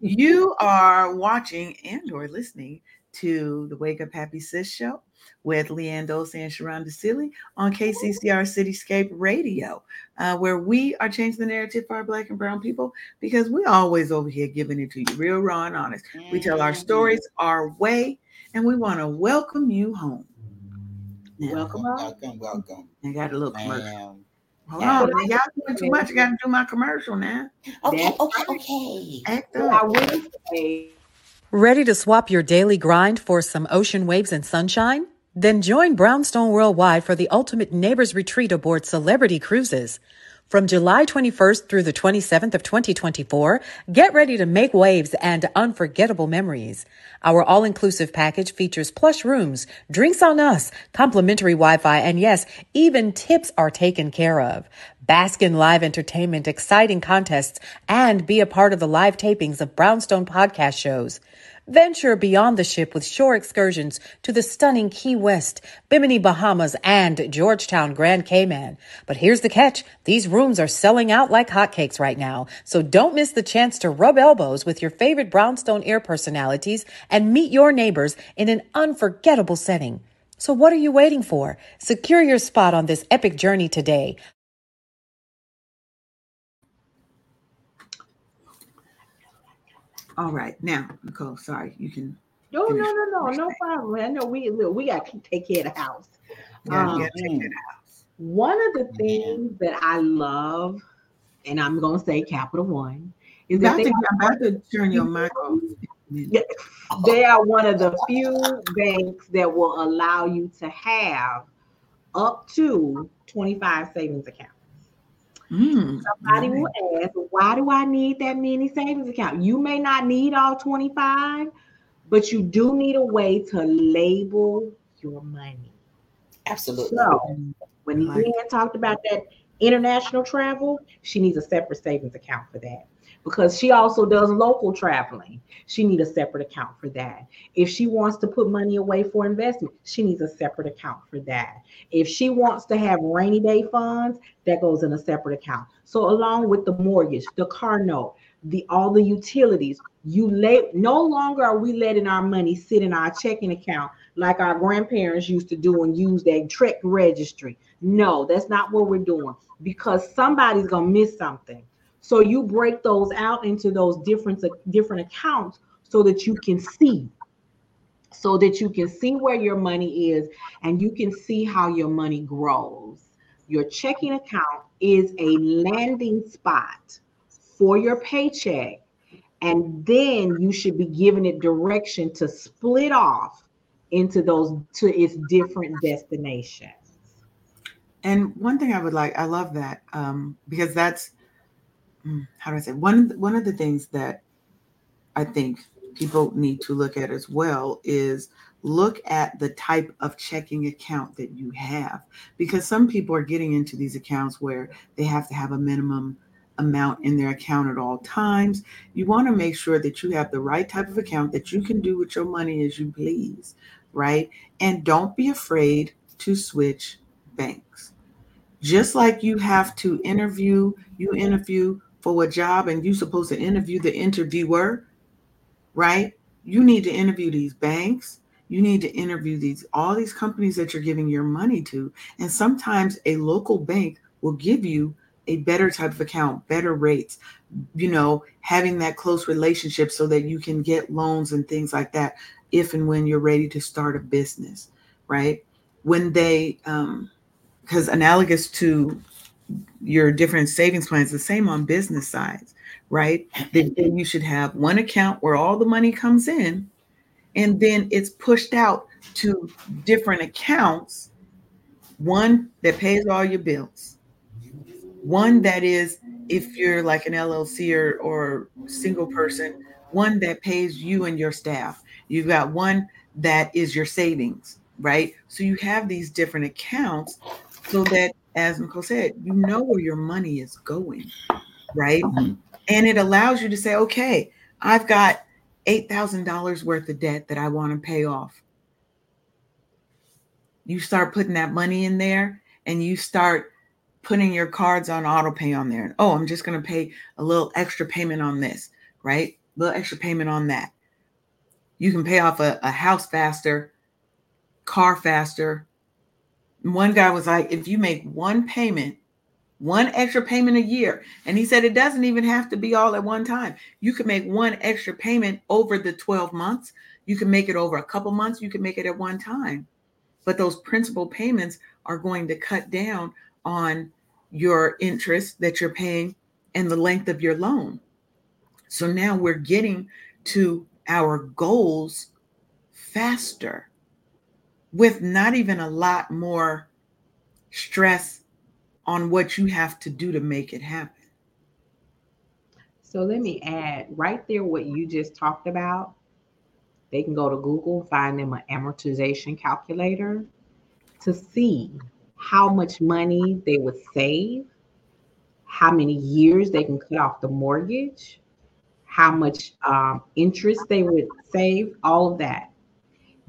You are watching and or listening to the Wake Up Happy Sis show with Leanne Dose and Sharon Silly on KCCR Cityscape Radio, uh, where we are changing the narrative for our Black and Brown people because we always over here giving it to you real, raw, and honest. We tell our stories our way, and we want to welcome you home. Now, welcome, welcome, welcome. I got a little commercial. Hold yeah. on, y'all doing too much. I got to do my commercial now. Okay, okay, okay. Act up. Ready to swap your daily grind for some ocean waves and sunshine? Then join Brownstone Worldwide for the ultimate neighbors retreat aboard Celebrity Cruises. From July 21st through the 27th of 2024, get ready to make waves and unforgettable memories. Our all-inclusive package features plush rooms, drinks on us, complimentary Wi-Fi, and yes, even tips are taken care of. Bask in live entertainment, exciting contests, and be a part of the live tapings of Brownstone podcast shows. Venture beyond the ship with shore excursions to the stunning Key West, Bimini, Bahamas, and Georgetown Grand Cayman. But here's the catch. These rooms are selling out like hotcakes right now. So don't miss the chance to rub elbows with your favorite Brownstone Air personalities and meet your neighbors in an unforgettable setting. So what are you waiting for? Secure your spot on this epic journey today. All right, now Nicole, sorry, you can. No, no, no, no, no problem. I know we look, we got to take care of the house. Yeah, um, take care of the house. One of the things that I love, and I'm gonna say Capital One, is that they to, I'm about to turn your mic off. They are one of the few banks that will allow you to have up to 25 savings accounts. Mm, Somebody will ask, why do I need that many savings account? You may not need all 25, but you do need a way to label your money. Absolutely. So when Leanne talked about that international travel, she needs a separate savings account for that because she also does local traveling. She needs a separate account for that. If she wants to put money away for investment, she needs a separate account for that. If she wants to have rainy day funds, that goes in a separate account. So along with the mortgage, the car note, the all the utilities, you lay no longer are we letting our money sit in our checking account like our grandparents used to do and use that trick registry. No, that's not what we're doing because somebody's gonna miss something. So you break those out into those different different accounts so that you can see so that you can see where your money is and you can see how your money grows. Your checking account is a landing spot for your paycheck and then you should be giving it direction to split off into those to its different destinations. And one thing I would like, I love that um, because that's how do I say one one of the things that I think people need to look at as well is look at the type of checking account that you have because some people are getting into these accounts where they have to have a minimum amount in their account at all times. You want to make sure that you have the right type of account that you can do with your money as you please, right? And don't be afraid to switch banks. Just like you have to interview, you interview for a job and you're supposed to interview the interviewer, right? You need to interview these banks. You need to interview these all these companies that you're giving your money to. And sometimes a local bank will give you a better type of account, better rates, you know, having that close relationship so that you can get loans and things like that if and when you're ready to start a business, right? When they um because analogous to your different savings plans the same on business sides right then, then you should have one account where all the money comes in and then it's pushed out to different accounts one that pays all your bills one that is if you're like an LLC or, or single person, one that pays you and your staff. You've got one that is your savings, right? So you have these different accounts so that, as Nicole said, you know where your money is going, right? Mm-hmm. And it allows you to say, okay, I've got $8,000 worth of debt that I want to pay off. You start putting that money in there and you start putting your cards on auto pay on there. Oh, I'm just going to pay a little extra payment on this, right? A little extra payment on that. You can pay off a, a house faster, car faster. One guy was like, if you make one payment, one extra payment a year, and he said it doesn't even have to be all at one time. You can make one extra payment over the 12 months. You can make it over a couple months. You can make it at one time. But those principal payments are going to cut down on your interest that you're paying and the length of your loan. So now we're getting to our goals faster with not even a lot more stress on what you have to do to make it happen. So let me add right there what you just talked about. They can go to Google, find them an amortization calculator to see how much money they would save, how many years they can cut off the mortgage, how much um, interest they would save, all of that.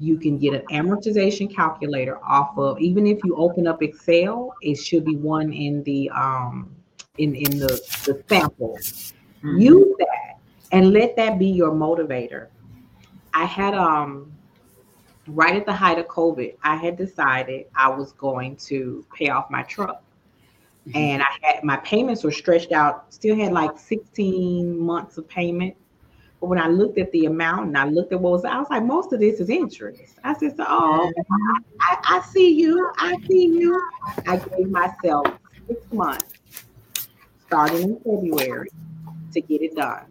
You can get an amortization calculator off of, even if you open up Excel, it should be one in the um, in in the, the sample. Mm-hmm. Use that and let that be your motivator. I had um right at the height of COVID, I had decided I was going to pay off my truck. Mm-hmm. And I had my payments were stretched out, still had like 16 months of payment. But when I looked at the amount and I looked at what was, I was like, most of this is interest. I said, so, oh, I, I see you. I see you. I gave myself six months starting in February to get it done.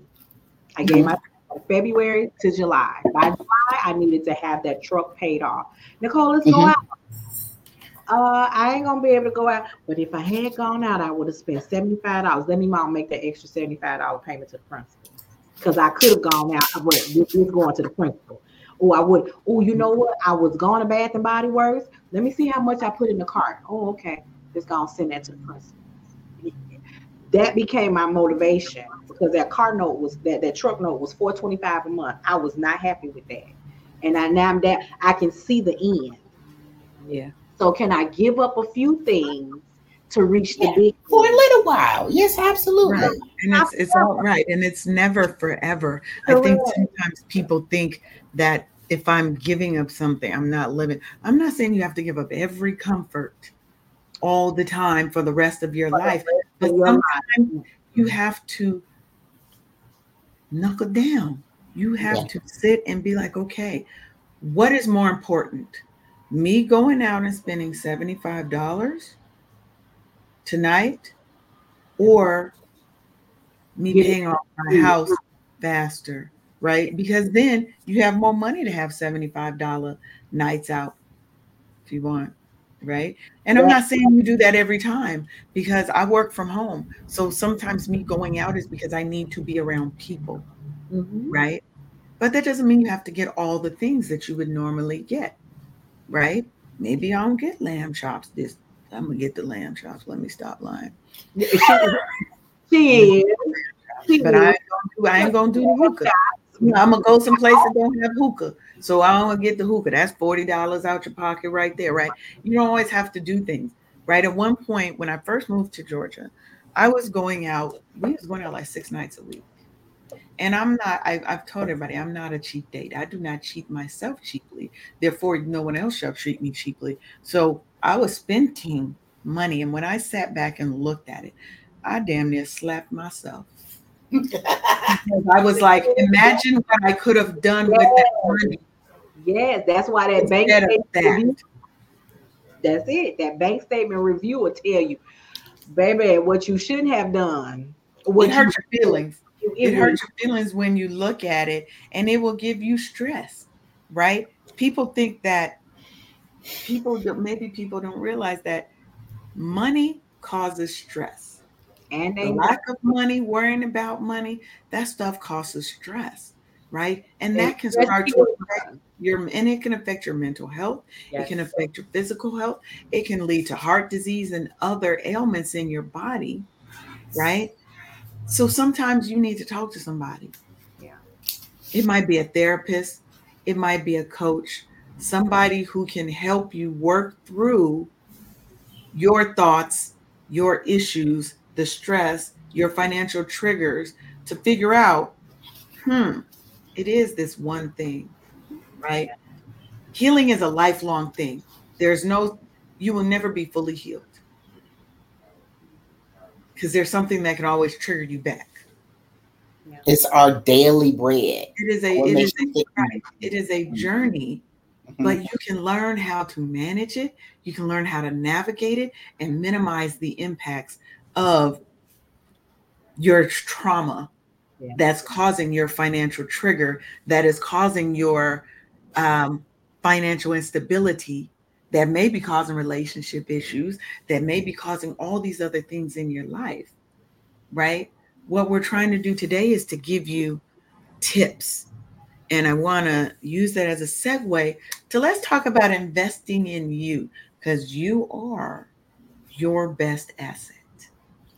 I gave mm-hmm. myself February to July. By July, I needed to have that truck paid off. Nicole, let's mm-hmm. go out. Uh, I ain't gonna be able to go out. But if I had gone out, I would have spent seventy-five dollars. Let me mom make that extra seventy-five dollar payment to the principal. Because I could have gone out, but this is going to the principal. Oh, I would. Oh, you know what? I was going to Bath and Body Works. Let me see how much I put in the cart. Oh, okay. Just gonna send that to the principal. That became my motivation because that car note was that that truck note was 425 a month. I was not happy with that. And I now I'm that I can see the end. Yeah. So can I give up a few things to reach yeah. the big for a little while? Yes, absolutely. Right. And it's it's all right. And it's never forever. Correct. I think sometimes people think that if I'm giving up something, I'm not living. I'm not saying you have to give up every comfort all the time for the rest of your life. But sometimes mm-hmm. you have to knuckle down. You have yeah. to sit and be like, okay, what is more important? Me going out and spending $75 tonight or me paying off my house faster, right? Because then you have more money to have $75 nights out if you want right? And I'm not saying you do that every time because I work from home. So sometimes me going out is because I need to be around people, mm-hmm. right? But that doesn't mean you have to get all the things that you would normally get, right? Maybe I don't get lamb chops this. I'm gonna get the lamb chops. Let me stop lying. she is. But I ain't gonna do, I ain't gonna do the hookah. I'm gonna go someplace that don't have hookah. So I don't get the hookah. That's forty dollars out your pocket right there, right? You don't always have to do things, right? At one point, when I first moved to Georgia, I was going out. We was going out like six nights a week, and I'm not. I, have told everybody I'm not a cheap date. I do not cheat myself cheaply. Therefore, no one else shall treat me cheaply. So I was spending money, and when I sat back and looked at it, I damn near slapped myself I was like, imagine what I could have done yes. with that money. Yes, that's why that bank statement that. Review, that's it. That bank statement review will tell you, baby, what you shouldn't have done. What it hurts your feelings. It, it hurts your feelings when you look at it, and it will give you stress, right? People think that people maybe people don't realize that money causes stress And the lack of money, worrying about money, that stuff causes stress, right? And that can start to affect your and it can affect your mental health. Yes. It can affect your physical health. It can lead to heart disease and other ailments in your body, right? So sometimes you need to talk to somebody. Yeah. It might be a therapist, it might be a coach, somebody who can help you work through your thoughts, your issues, the stress, your financial triggers to figure out, hmm, it is this one thing, right? Healing is a lifelong thing. There's no, you will never be fully healed because there's something that can always trigger you back. It's our daily bread. It is a, it is a, right, it is a journey. But you can learn how to manage it. You can learn how to navigate it and minimize the impacts of your trauma yeah. that's causing your financial trigger, that is causing your um, financial instability, that may be causing relationship issues, that may be causing all these other things in your life, right? What we're trying to do today is to give you tips. And I want to use that as a segue to let's talk about investing in you because you are your best asset.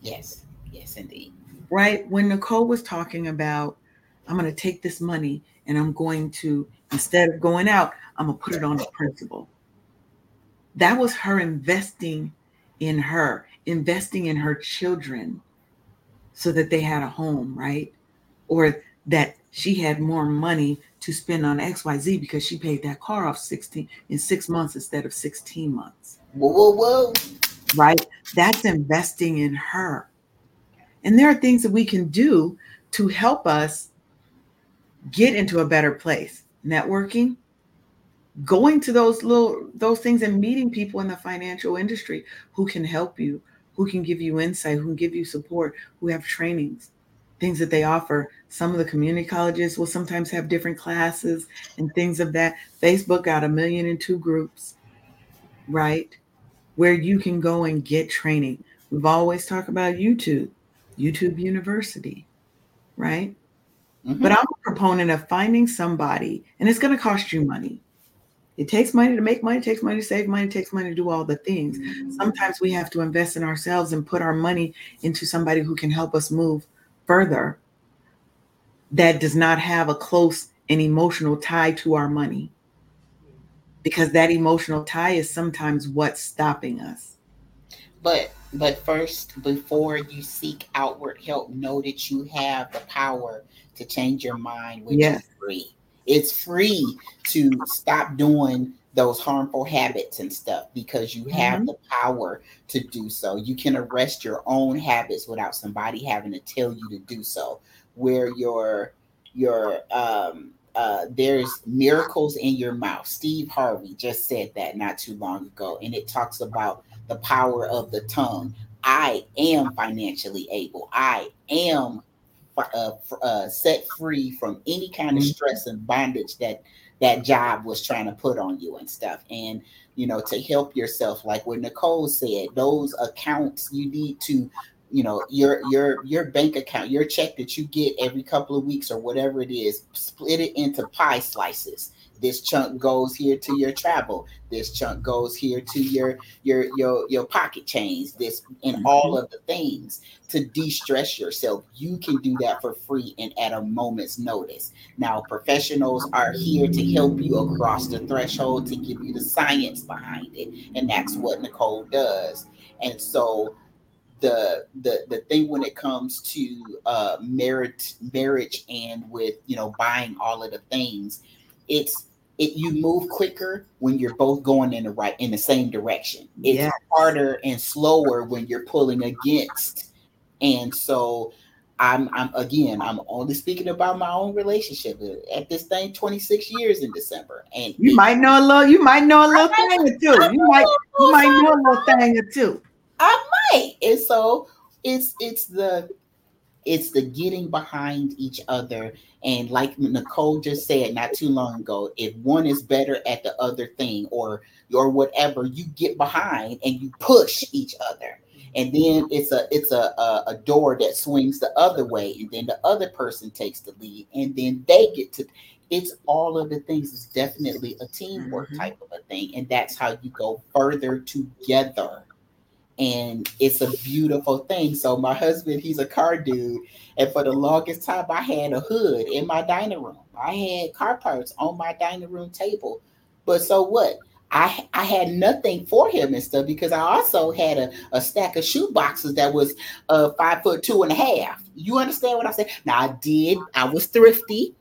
Yes, yes, indeed. Right. When Nicole was talking about, I'm going to take this money and I'm going to, instead of going out, I'm going to put it on a principal. That was her investing in her, investing in her children so that they had a home, right? Or that she had more money to spend on XYZ because she paid that car off 16 in six months instead of 16 months. Whoa, whoa, whoa right? That's investing in her. And there are things that we can do to help us get into a better place. Networking, going to those little those things and meeting people in the financial industry who can help you, who can give you insight, who can give you support, who have trainings, things that they offer. Some of the community colleges will sometimes have different classes and things of that. Facebook got a million and two groups, right? where you can go and get training. We've always talked about YouTube, YouTube University, right? Mm-hmm. But I'm a proponent of finding somebody, and it's going to cost you money. It takes money to make money, it takes money to save money, it takes money to do all the things. Sometimes we have to invest in ourselves and put our money into somebody who can help us move further that does not have a close and emotional tie to our money because that emotional tie is sometimes what's stopping us. But but first, before you seek outward help, know that you have the power to change your mind, which yes. is free. It's free to stop doing those harmful habits and stuff because you have mm-hmm. the power to do so. You can arrest your own habits without somebody having to tell you to do so. Where your your um uh, there's miracles in your mouth. Steve Harvey just said that not too long ago, and it talks about the power of the tongue. I am financially able. I am uh, uh, set free from any kind of mm-hmm. stress and bondage that that job was trying to put on you and stuff. And you know, to help yourself, like what Nicole said, those accounts you need to you know your your your bank account your check that you get every couple of weeks or whatever it is split it into pie slices this chunk goes here to your travel. This chunk goes here to your your your your pocket chains. This and mm-hmm. all of the things to de-stress yourself. You can do that for free and at a moment's notice. Now professionals are here to help you across the threshold to give you the science behind it and that's what nicole does. And so the the the thing when it comes to uh merit marriage and with you know buying all of the things it's it you move quicker when you're both going in the right in the same direction it's yes. harder and slower when you're pulling against and so I'm, I'm again, I'm only speaking about my own relationship at this thing 26 years in December. And you might know a little, you might know a little thing or two. You might, you might know a little thing or two. I might. And so it's it's the it's the getting behind each other. And like Nicole just said not too long ago, if one is better at the other thing or or whatever, you get behind and you push each other. and then it's a it's a, a, a door that swings the other way, and then the other person takes the lead, and then they get to. It's all of the things. It's definitely a teamwork Mhm. type of a thing, and that's how you go further together. And it's a beautiful thing. So my husband, he's a car dude, and for the longest time, I had a hood in my dining room. I had car parts on my dining room table. But so what? I I had nothing for him and stuff because I also had a, a stack of shoe boxes that was uh five foot two and a half. You understand what I'm saying? Now I did, I was thrifty.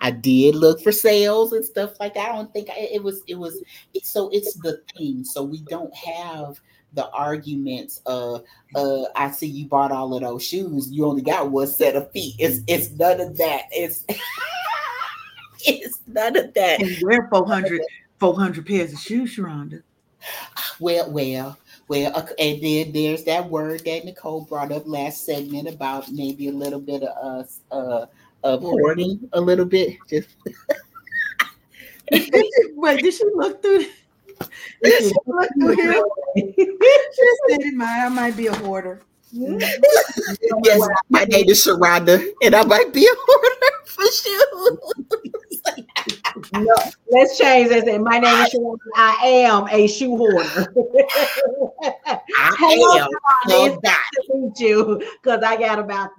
I did look for sales and stuff like that. I don't think I, it was it was it, so it's the thing. So we don't have the arguments of uh I see you bought all of those shoes. You only got one set of feet. It's it's none of that. It's it's none of that. And wear 400, 400 pairs of shoes, Sharonda. Well, well, well, uh, and then there's that word that Nicole brought up last segment about maybe a little bit of us uh, of hoarding, a little bit. Just Wait, did she look through? She look through here? She said might, I might be a hoarder. yes, my name is Sharonda, and I might be a hoarder for shoes. No, let's change this. And My name is Sharon. I am a shoe hoarder. I Hello, am. Sharonda. That. nice to meet you because I got about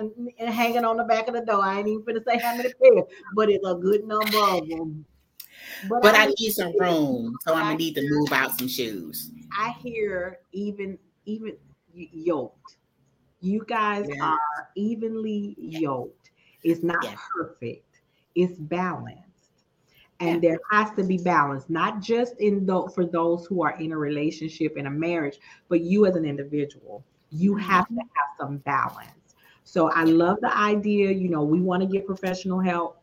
uh, hanging on the back of the door. I ain't even gonna say how many pairs, but it's a good number of them. But I need some room, so I'm gonna need to move out some shoes. I hear even even yoked. You guys Yeah. are evenly yoked. It's not Yeah. perfect. It's balanced. And there has to be balance, not just in the for those who are in a relationship in a marriage, but you as an individual. You mm-hmm. have to have some balance. So I love the idea, you know, we want to get professional help.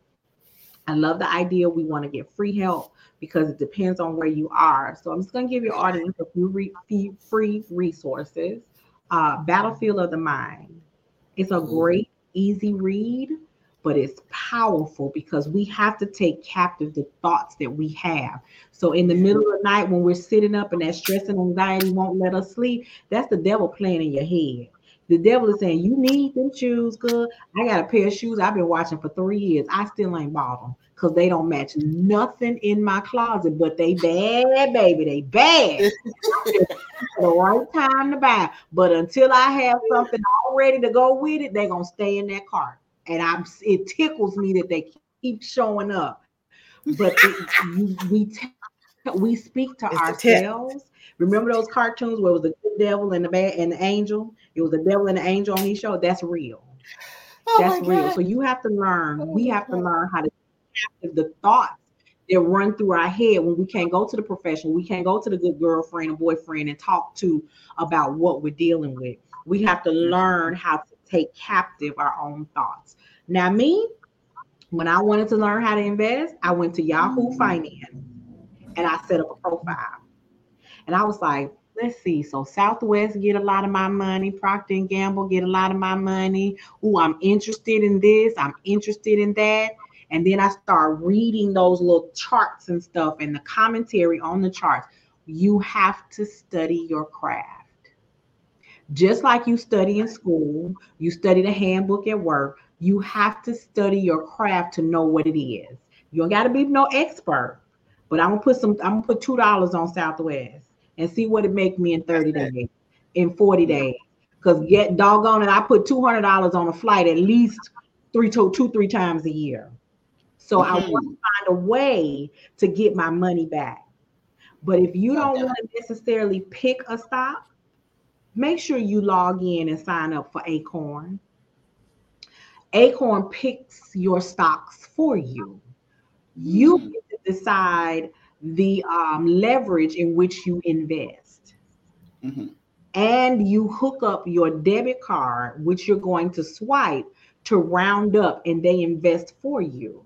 I love the idea we want to get free help because it depends on where you are. So I'm just going to give your audience a few re- free resources. Uh, Battlefield of the Mind. It's a great, easy read, but it's powerful because we have to take captive the thoughts that we have. So in the middle of the night when we're sitting up and that stress and anxiety won't let us sleep, that's the devil playing in your head. The devil is saying, You need them shoes, good. I got a pair of shoes I've been watching for three years. I still ain't bought them because they don't match nothing in my closet, but they bad, baby. They bad. the right time to buy. But until I have something all ready to go with it, they're gonna stay in that cart. And I'm it tickles me that they keep showing up. But it, you, we t- we speak to It's ourselves. Remember those cartoons where it was the good devil and the bad and the angel? It was the devil and the angel on each show. That's real. Oh That's real. God. So you have to learn. Oh We have to learn how to captive the thoughts that run through our head when we can't go to the professional. We can't go to the good girlfriend or boyfriend and talk to about what we're dealing with. We have to learn how to take captive our own thoughts. Now, me, when I wanted to learn how to invest, I went to Yahoo Finance and I set up a profile. And I was like, let's see. So Southwest get a lot of my money. Procter and Gamble get a lot of my money. Oh, I'm interested in this. I'm interested in that. And then I start reading those little charts and stuff and the commentary on the charts. You have to study your craft. Just like you study in school, you study the handbook at work, you have to study your craft to know what it is. You don't got to be no expert, but I'm gonna put some, I'm gonna put two dollars on Southwest and see what it make me in 30 days, in 40 days. Because get doggone it, I put two hundred dollars on a flight at least three to two, three times a year. So I Mhm. want to find a way to get my money back. But if you don't want to necessarily pick a stock, make sure you log in and sign up for Acorn. Acorn picks your stocks for you. You Mm. to decide the um, leverage in which you invest. Mhm. And you hook up your debit card, which you're going to swipe to round up, and they invest for you.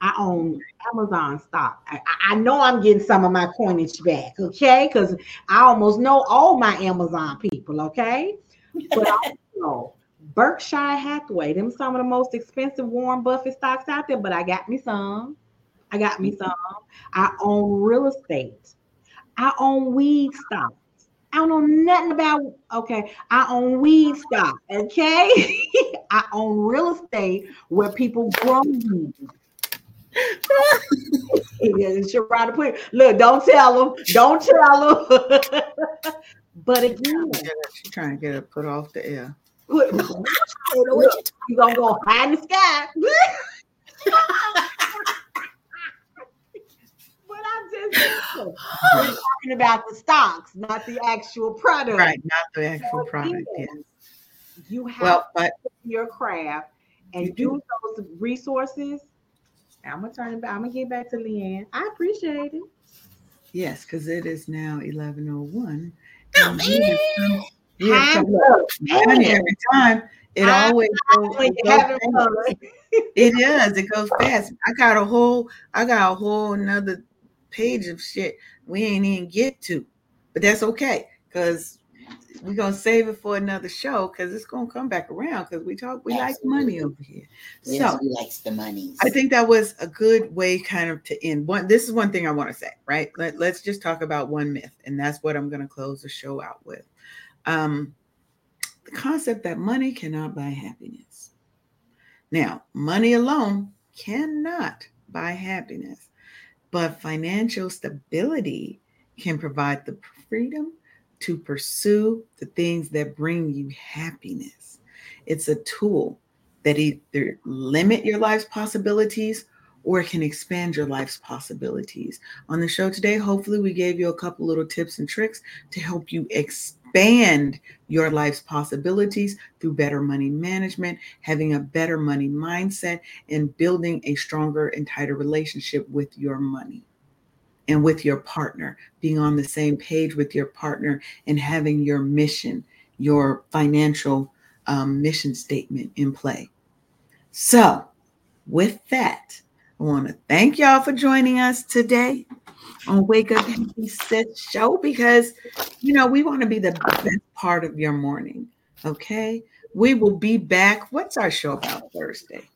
I own Amazon stock. I, I- I know I'm getting some of my coinage back, okay? Because I almost know all my Amazon people, okay? But also Berkshire Hathaway, them some of the most expensive Warren Buffett stocks out there, but I got me some. I got me some. I own real estate. I own weed stocks. I don't know nothing about. Okay, I own weed stock. Okay, I own real estate where people grow weed. yeah, Sharonda put look, don't tell them, don't tell them. but again, she's trying to get it put off the air. Look, you gonna go high in the sky. but I'm just we're talking about the stocks, not the actual product. Right, not the actual so product. Yes. You have well, but your craft and use those resources I'm gonna turn it back. I'm gonna get back to Leanne. I appreciate it. Yes, because it is now 11:01. Oh man! Yeah, every time it I, always goes, it, goes it does. It goes fast. I got a whole. I got a whole another page of shit we ain't even get to, but that's okay because we're gonna save it for another show because it's gonna come back around because we talk we Absolutely. like money over here. Yes, so we likes the money. I think that was a good way kind of to end. One this is one thing I want to say, right? Let, let's just talk about one myth, and that's what I'm gonna close the show out with. Um the concept that money cannot buy happiness. Now, money alone cannot buy happiness, but financial stability can provide the freedom to pursue the things that bring you happiness. It's a tool that either limit your life's possibilities or it can expand your life's possibilities. On the show today, hopefully, we gave you a couple little tips and tricks to help you expand your life's possibilities through better money management, having a better money mindset, and building a stronger and tighter relationship with your money and with your partner, being on the same page with your partner and having your mission, your financial um, mission statement in play. So, with that, I want to thank y'all for joining us today on Wake Up Happy Sis Show because, you know, we want to be the best part of your morning. Okay. We will be back. What's our show about Thursday?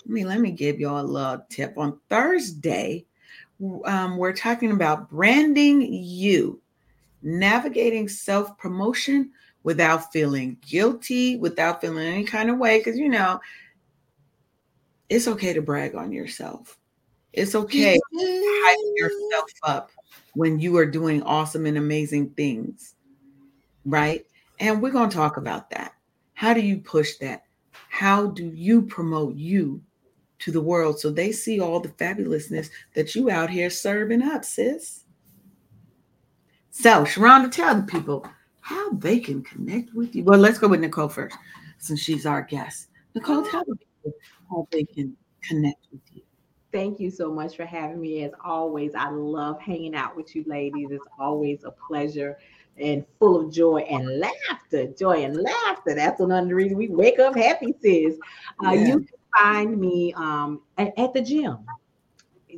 Let me let me give y'all a little tip. On Thursday, um, we're talking about branding you, navigating self promotion without feeling guilty, without feeling any kind of way. Because, you know, it's okay to brag on yourself. It's okay to hype mm-hmm. yourself up when you are doing awesome and amazing things, right? And we're going to talk about that. How do you push that? How do you promote you to the world so they see all the fabulousness that you out here serving up, sis. So, Sharonda, tell the people how they can connect with you. Well, let's go with Nicole first, since she's our guest. Nicole, tell the people how they can connect with you. Thank you so much for having me. As always, I love hanging out with you ladies. It's always a pleasure and full of joy and laughter. Joy and laughter. That's one of the reasons we wake up happy, sis. Uh, yeah. You can find me um, at, at, the gym.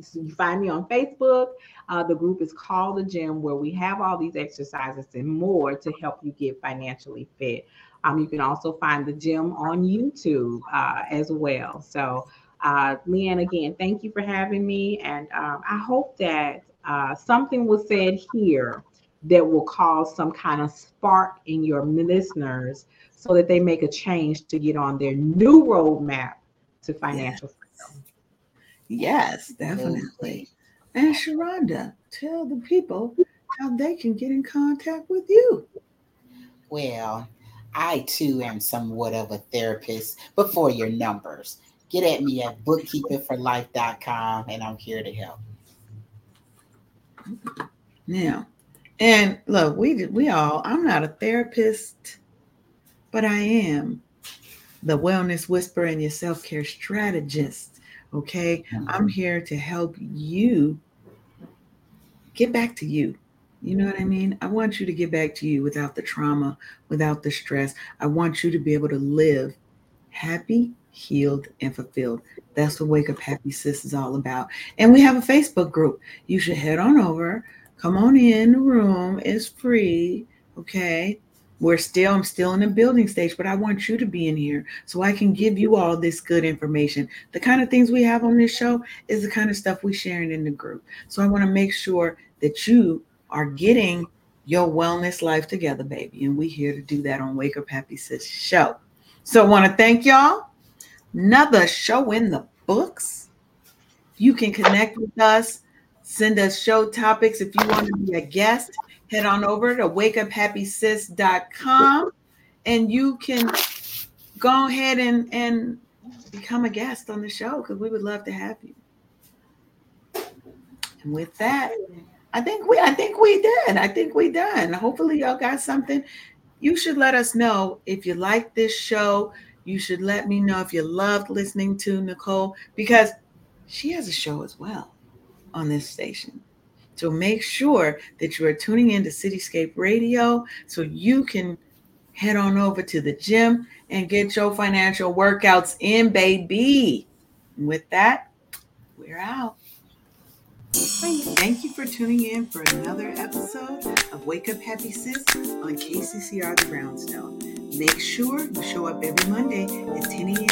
So you find me on Facebook. Uh, the group is called the gym, where we have all these exercises and more to help you get financially fit. Um, you can also find the gym on YouTube uh, as well. So, uh, Leanne, again, thank you for having me, and um, I hope that uh, something was said here that will cause some kind of spark in your listeners so that they make a change to get on their new roadmap to financial yes. freedom. Yes, definitely. And Sharonda, tell the people how they can get in contact with you. Well, I too am somewhat of a therapist, but for your numbers, get at me at bookkeepingforlife.com and I'm here to help. Now, and look, we we all, I'm not a therapist, but I am the wellness whisperer and your self care strategist. Okay. Mm-hmm. I'm here to help you get back to you. You know what I mean? I want you to get back to you without the trauma, without the stress. I want you to be able to live happy, healed, and fulfilled. That's what Wake Up Happy Sis is all about. And we have a Facebook group. You should head on over, come on in the room. It's free. Okay we're still i'm still in the building stage but i want you to be in here so i can give you all this good information the kind of things we have on this show is the kind of stuff we're sharing in the group so i want to make sure that you are getting your wellness life together, baby. And we're here to do that on Wake Up Happy Sis show. So I want to thank y'all. Another show in the books. You can connect with us, send us show topics. If you want to be a guest, head on over to wakeuphappysis.com and you can go ahead and, and become a guest on the show because we would love to have you. And with that, I think we I think we did. I think we done. Hopefully y'all got something. You should let us know if you like this show. You should let me know if you loved listening to Nicole because she has a show as well on this station. So make sure that you are tuning in to Cityscape Radio so you can head on over to the gym and get your financial workouts in, baby. With that, we're out. Thank you for tuning in for another episode of Wake Up Happy Sis on KCCR The Brownstone. Make sure you show up every Monday at 10 a.m.